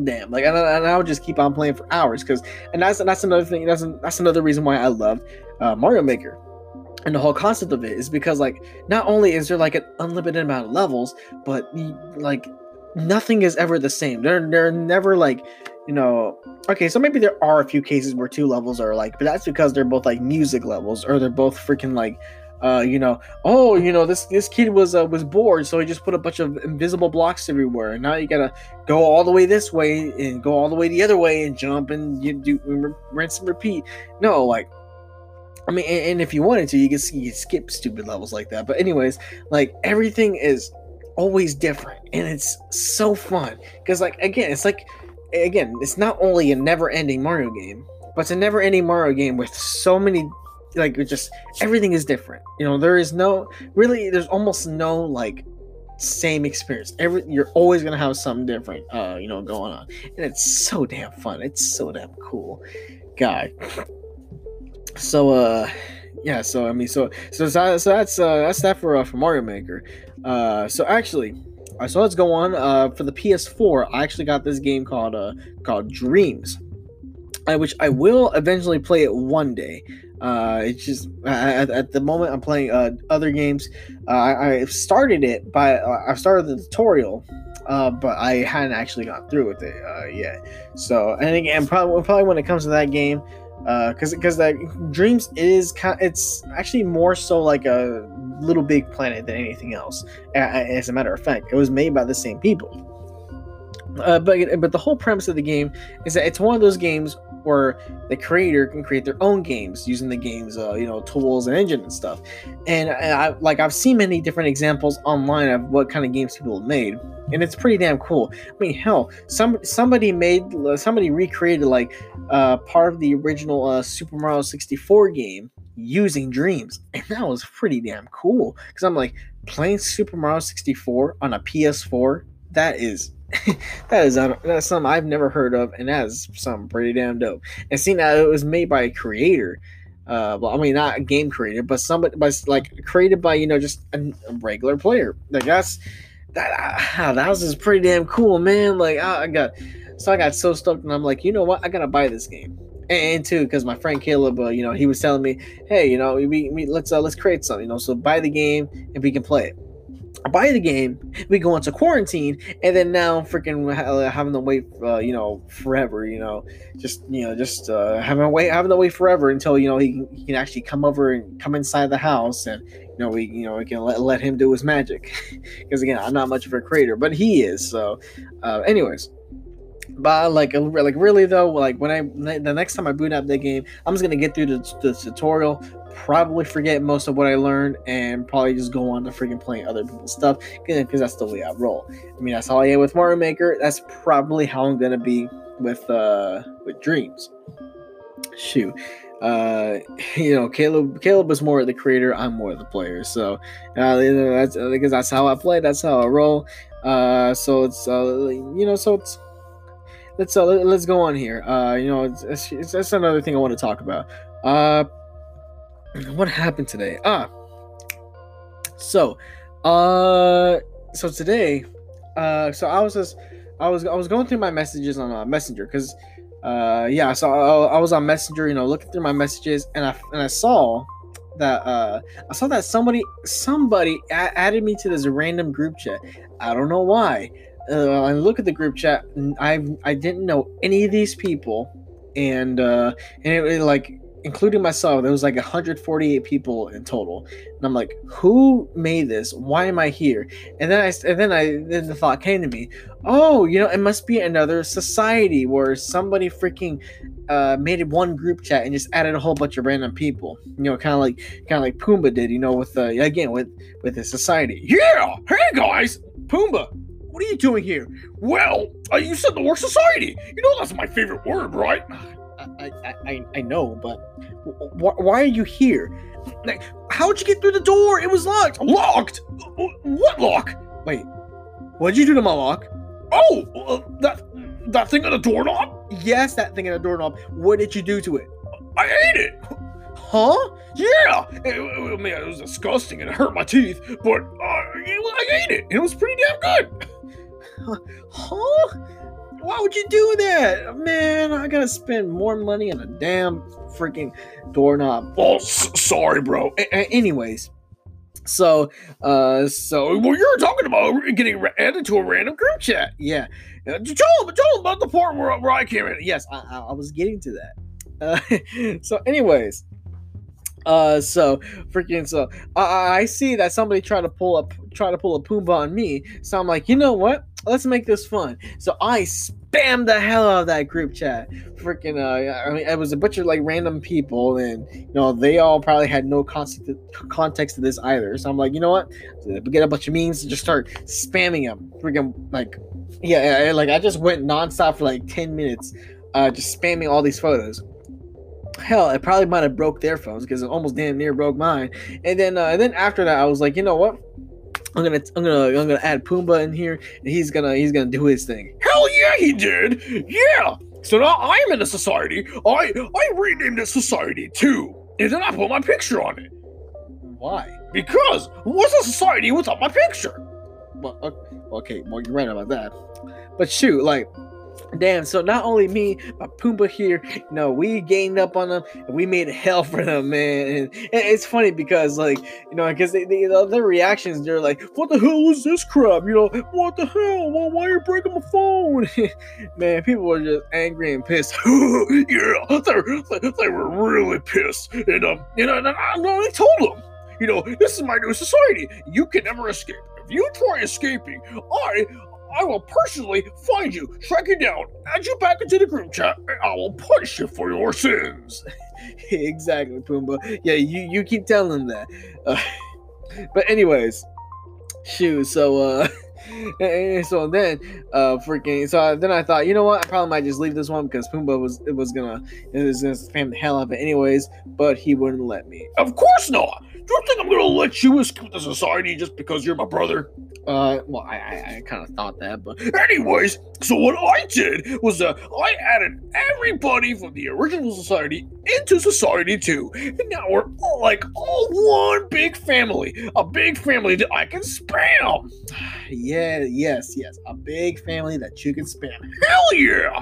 Damn, like and, and I would just keep on playing for hours because, and that's that's another thing. That's that's another reason why I loved uh, Mario Maker and the whole concept of it is because like not only is there like an unlimited amount of levels but like nothing is ever the same they're they're never like you know okay so maybe there are a few cases where two levels are like but that's because they're both like music levels or they're both freaking like uh, you know, oh, you know, this this kid was uh, was bored, so he just put a bunch of invisible blocks everywhere. And now you gotta go all the way this way and go all the way the other way and jump and you do rinse and repeat. No, like I mean, and, and if you wanted to, you can, you skip stupid levels like that. But anyways, like everything is always different, and it's so fun because, like, again, it's like again, it's not only a never-ending Mario game, but it's a never-ending Mario game with so many like just everything is different. You know, there is no really there's almost no like same experience. Every you're always gonna have something different, uh, you know, going on, and it's so damn fun. It's so damn cool, guy. So, uh, yeah. So I mean, so so so, so that's uh that's that for uh, for Mario Maker. Uh, so actually. Uh, so let's go on. Uh, for the PS4, I actually got this game called uh called Dreams, uh, which I will eventually play it one day. Uh, it's just at, at, the moment I'm playing uh, other games. Uh, I, I started it by uh, I started the tutorial, uh, but I hadn't actually gone through with it uh, yet. So and again, probably probably when it comes to that game, because uh, because that Dreams is kind it's actually more so like a Little Big Planet than anything else. As a matter of fact, it was made by the same people. Uh, but but the whole premise of the game is that it's one of those games where the creator can create their own games using the game's uh, you know tools and engine and stuff. And I, like I've seen many different examples online of what kind of games people have made, and it's pretty damn cool. I mean, hell, some somebody made somebody recreated like uh, part of the original uh, Super Mario 64 game using Dreams, and that was pretty damn cool. Because I'm like playing Super Mario 64 on a PS4. That is that is that's something I've never heard of, and that's something pretty damn dope. And seeing that it was made by a creator, uh, well, I mean not a game creator, but somebody, but like created by you know just a, a regular player. Like that's that uh, that was just pretty damn cool, man. Like I, I got so I got so stoked, and I'm like, you know what, I gotta buy this game. And, and too, because my friend Caleb, uh, you know, he was telling me, hey, you know, we, we let's uh, let's create something, you know, so buy the game and we can play it buy the game, we go into quarantine, and then now freaking having to wait, uh, you know, forever. You know, just you know, just uh, having to wait, having to wait forever until you know he can, he can actually come over and come inside the house, and you know we you know we can let, let him do his magic. Because again, I'm not much of a creator, but he is. So, uh, anyways. But like, like really though, like when I the next time I boot up the game, I'm just gonna get through the, the tutorial, probably forget most of what I learned and probably just go on to freaking playing other people's stuff because that's the way I roll. I mean, that's how I am with Mario Maker. That's probably how I'm gonna be with uh with Dreams. Shoot. Uh, you know, Caleb. Caleb is more of the creator. I'm more of the player. So, uh, you know, that's because that's how I play. That's how I roll. Uh, so it's uh, you know, so it's let's uh, let's go on here. Uh, you know, it's, it's, it's, that's another thing I want to talk about. Uh, what happened today? Ah, so, uh, so today, uh, so I was just, I was, I was going through my messages on uh, Messenger because, uh, yeah, so I, I was on Messenger, you know, looking through my messages, and I and I saw that uh I saw that somebody somebody a- added me to this random group chat. I don't know why. Uh, I look at the group chat. I I didn't know any of these people, and uh, and it, it like including myself, there was like 148 people in total. And I'm like, who made this? Why am I here? And then I and then I then the thought came to me, oh, you know, it must be another society where somebody freaking uh, made it one group chat and just added a whole bunch of random people. You know, kind of like kind of like Pumbaa did. You know, with uh, again with with the society. Yeah. Hey guys, Pumbaa. What are you doing here? Well, uh, you said the word society. You know that's my favorite word, right? I, I, I know, but wh- why are you here? Like, how'd you get through the door? It was locked. Locked? What lock? Wait, what'd you do to my lock? Oh, uh, that that thing on the doorknob? Yes, that thing on the doorknob. What did you do to it? I ate it. Huh? Yeah. It, it, I mean, it was disgusting and it hurt my teeth, but uh, I ate it. It was pretty damn good. Huh? Why would you do that? Man, I gotta spend more money on a damn freaking doorknob. Oh, s- sorry, bro. A- a- anyways, so, uh, so well, you're talking about getting added to a random group chat. Yeah, uh, tell them, tell them about the part where, where I came in. Yes, I, I, I was getting to that. Uh, so, anyways, uh, so freaking so I, I see that somebody tried to pull up try to pull a Pumbaa on me. So I'm like, you know what? Let's make this fun. So I spammed the hell out of that group chat. Freaking, uh, I mean, it was a bunch of like random people, and you know, they all probably had no context context to this either. So I'm like, you know what? Get a bunch of memes and just start spamming them. Freaking, like, Yeah, yeah, like I just went nonstop for like ten minutes, uh, just spamming all these photos. Hell, it probably might have broke their phones because it almost damn near broke mine. And then, uh, and then after that, I was like, you know what? I'm gonna, I'm gonna, I'm gonna add Pumbaa in here, and he's gonna, he's gonna do his thing. Hell yeah, he did. Yeah. So now I'm in a society. I I renamed it Society Two, and then I put my picture on it Why? because what's a society without my picture? Well, okay, well you're right about that. But shoot, like, damn. So not only me, but Pumbaa here. You know, we gained up on them, and we made hell for them, man. And, and it's funny because, like, you know, because they, they, the other reactions, they're like, "What the hell is this crap?" You know, "What the hell? Why, why are you breaking my phone?" man, people were just angry and pissed. yeah, they, they, they were really pissed, and um, you know, and I told them, you know, this is my new society. You can never escape. If you try escaping, I. I will personally find you, track you down, add you back into the group chat, and I will punish you for your sins. exactly, Pumba. Yeah, you you keep telling them that. Uh, but anyways, shoot. So uh, and so then uh, freaking. So then I thought, you know what? I probably might just leave this one because Pumba was it was gonna it was gonna spam the hell out of it anyways. But he wouldn't let me. Of course not. Do you think I'm gonna let you escape the society just because you're my brother? Uh, well, I I, I kind of thought that, but Anyways, so what I did was uh, I added everybody from the original society into Society 2. And now we're all like all one big family. A big family that I can spam. Yeah, yes, yes, a big family that you can spam. Hell yeah!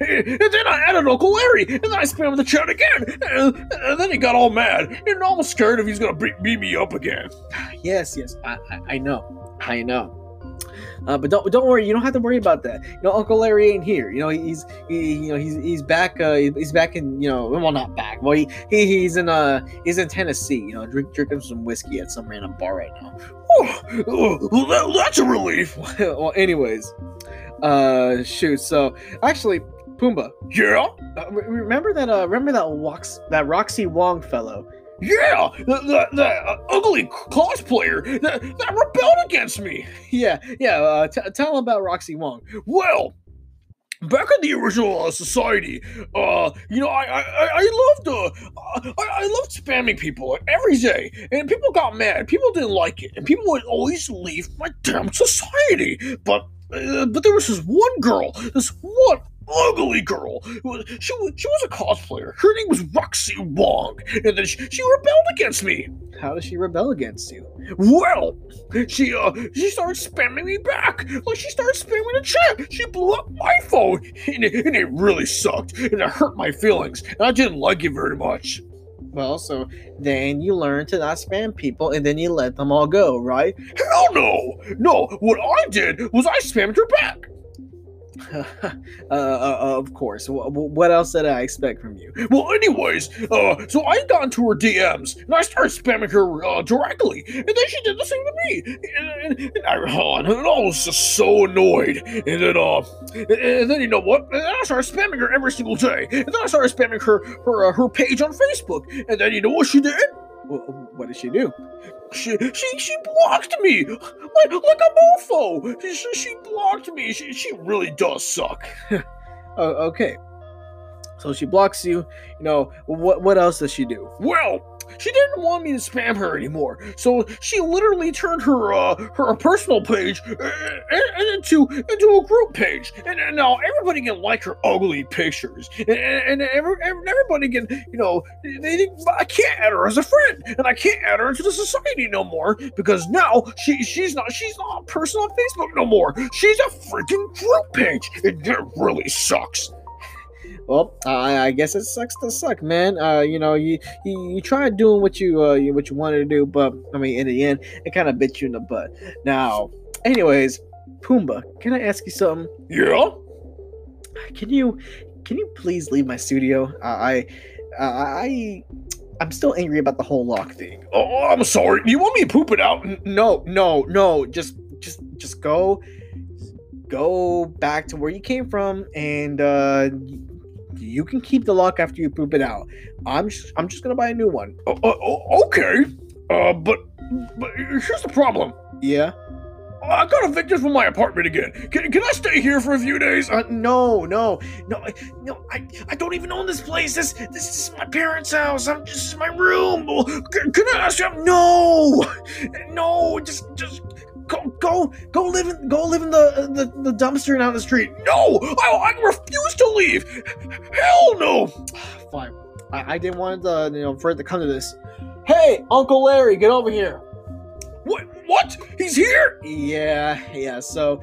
And then I added Uncle Larry, and then I spammed the chat again. And, then he got all mad, and was scared if he's gonna beat me up again. Yes, yes, I I, I know, I know. Uh, but don't don't worry, you don't have to worry about that. You know, Uncle Larry ain't here. You know, he's he, you know he's he's back. Uh, he's back in you know well not back. Well, he, he he's in uh he's in Tennessee. You know, drink, drinking some whiskey at some random bar right now. Oh, oh, well, that, that's a relief. well, anyways, uh, shoot. So actually, Pumba, Yeah? uh, remember that uh remember that Rox that Roxy Wong fellow? Yeah! The, the, the uh, ugly cosplayer that, that rebelled against me. Yeah, yeah. Uh, t- tell him about Roxy Wong. Well, back in the original uh, society, uh, you know, I I, I- loved uh, uh, I, I loved spamming people every day, and people got mad. People didn't like it, and people would always leave my damn society. But uh, but there was this one girl, this one ugly girl. She was she was a cosplayer. Her name was Roxy Wong, and then she, she rebelled against me. How does she rebel against you? Well, she uh she started spamming me back. Like she started spamming the chat. She blew up my phone, and it, and it really sucked, and it hurt my feelings. And I didn't like it very much. Well, so then you learn to not spam people, and then you let them all go, right? Hell no, no. What I did was I spammed her back. uh, uh, of course. Wh- what else did I expect from you? Well, anyways, uh, so I got into her DMs and I started spamming her uh, directly, and then she did the same to me, and, and, and I, oh, and I was just so annoyed. And then, uh, and, then you know what? And then I started spamming her every single day, and then I started spamming her her uh, her page on Facebook, and then you know what she did? Wh- What did she do? She she she blocked me like like a mofo. She, she, blocked me. She she really does suck. Oh, okay. So she blocks you. You know what? What else does she do? Well, she didn't want me to spam her anymore, so she literally turned her uh, her personal page uh, uh, into into a group page, and, and now everybody can like her ugly pictures, and, and, every, every- everybody can you know they I can't add her as a friend, and I can't add her into the society no more. Because now she she's not she's not a person on Facebook no more. She's a freaking group page, and it really sucks. Well, I, I guess it sucks to suck, man. Uh, you know, you you, you tried doing what you uh what you wanted to do, but I mean, in the end, it kind of bit you in the butt. Now, anyways, Pumba, can I ask you something? Yeah. Can you can you please leave my studio? I I I I'm still angry about the whole lock thing. Oh, I'm sorry. You want me to poop it out? N- No, no, no. Just just just go go back to where you came from and uh you can keep the lock after you poop it out. I'm just I'm just gonna buy a new one. Uh, uh, oh, okay. Uh, but but here's the problem. Yeah. I got evicted from my apartment again. Can, can I stay here for a few days? Uh, no, no, no, no. I, I don't even own this place. This, this is my parents' house. I'm this is my room. Can, can I ask you? No, no. Just, just go, go, go live in, go live in the the, the dumpster down the street. No, I, I refuse to leave. Hell no. Fine. I, I didn't want the, you know, for it to come to this. Hey, Uncle Larry, get over here. What? What? He's here? Yeah, yeah. So,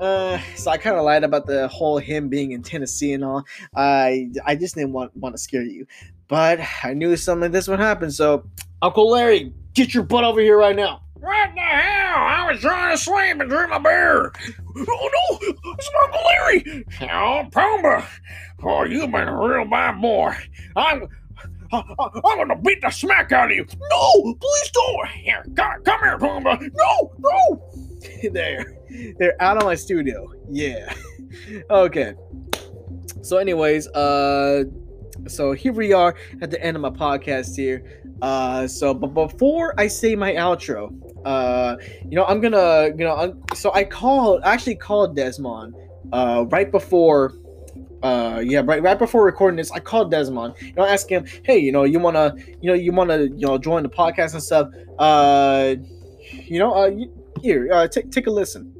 uh, so I kind of lied about the whole him being in Tennessee and all. I I just didn't want want to scare you, but I knew something like this would happen. So, Uncle Larry, get your butt over here right now. What the hell? I was trying to sleep and drink my beer. Oh no, it's Uncle Larry. Oh, Pumba. Oh, you've been a real bad boy. I'm I, am gonna beat the smack out of you. No, please don't. Here, come, come here, Pumba. No, no. there, they're out of my studio. Yeah. okay. So, anyways, uh, so here we are at the end of my podcast here. Uh, so, but before I say my outro, uh, you know, I'm gonna, you know, I'm, so I called, I actually called Desmond, uh, right before uh yeah right right before recording this i called desmond you know ask him hey you know you want to you know you want to you know join the podcast and stuff uh you know uh here uh take take a listen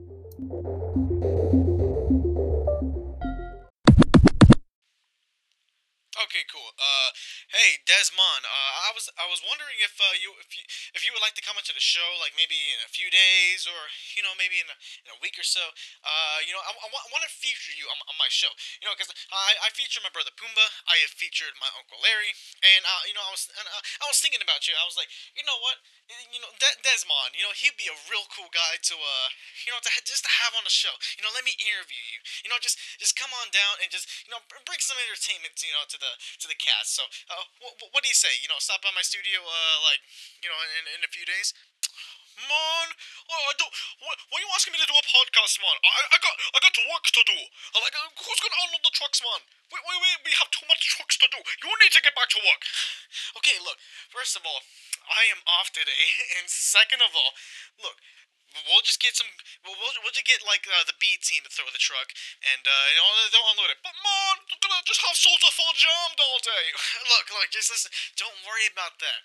Uh, hey, Desmond. Uh, I was I was wondering if uh, you if you if you would like to come into the show, like maybe in a few days, or you know maybe in a, in a week or so. Uh, you know, I, I, want to feature you on, on my show. You know, because I, I featured my brother Pumba. I have featured my uncle Larry, and uh, you know, I was and, uh, I was thinking about you. I was like, you know what? You know, De- Desmond. You know, he'd be a real cool guy to uh, you know, to ha- just to have on the show. You know, let me interview you. You know, just just come on down and just you know bring some entertainment. You know, to the to the cast. So, uh, what, what do you say? You know, stop by my studio, uh, like, you know, in, in a few days. Man, oh, I don't. Why, why are you asking me to do a podcast, man? I, I got, I got work to do. Like, uh, who's gonna unload the trucks, man? Wait, wait. We have too much trucks to do. You need to get back to work. Okay, look. First of all, I am off today, and second of all, look. We'll just get some. We'll, we'll, we'll just get like uh, the B team to throw the truck, and uh, you know they'll unload it. But man, we're gonna just have Soldier full jammed all day. look, look, just listen. Don't worry about that.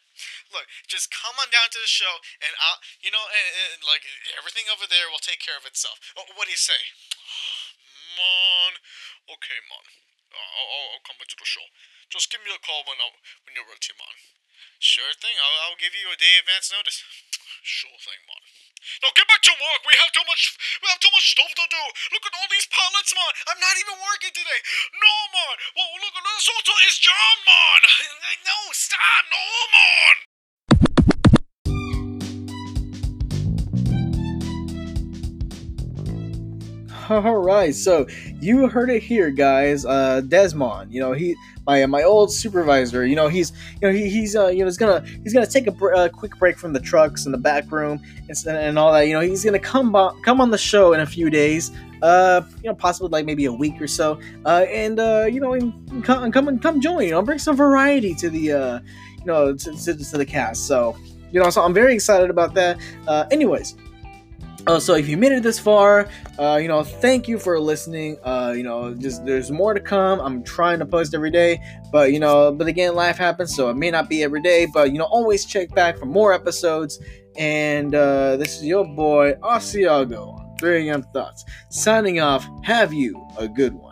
Look, just come on down to the show, and I'll, you know, and, and, like everything over there will take care of itself. What do you say, man? Okay, man. I'll, I'll, I'll come into the show. Just give me a call when I, when you're ready, man. Sure thing. I'll, I'll give you a day advance notice. Sure thing, man. Now get back to work. We have too much. We have too much stuff to do. Look at all these pallets, man. I'm not even working today. No, man. Well, look at this auto is John, man. No, stop. No, man. All right, so you heard it here, guys. Uh, Desmond, you know he my my old supervisor. You know he's you know he, he's uh, you know he's gonna he's gonna take a, br- quick break from the trucks and the back room and, and all that. You know he's gonna come on, come on the show in a few days. Uh, you know possibly like maybe a week or so. Uh, and uh, you know and come come and come join. You know bring some variety to the uh, you know to, to, to the cast. So you know so I'm very excited about that. Uh, anyways. Uh, so if you made it this far, uh, you know, thank you for listening. Uh, you know, just there's more to come. I'm trying to post every day, but you know, but again, life happens, so it may not be every day. But you know, always check back for more episodes. And uh, this is your boy Asiago on 3 AM Thoughts signing off. Have you a good one.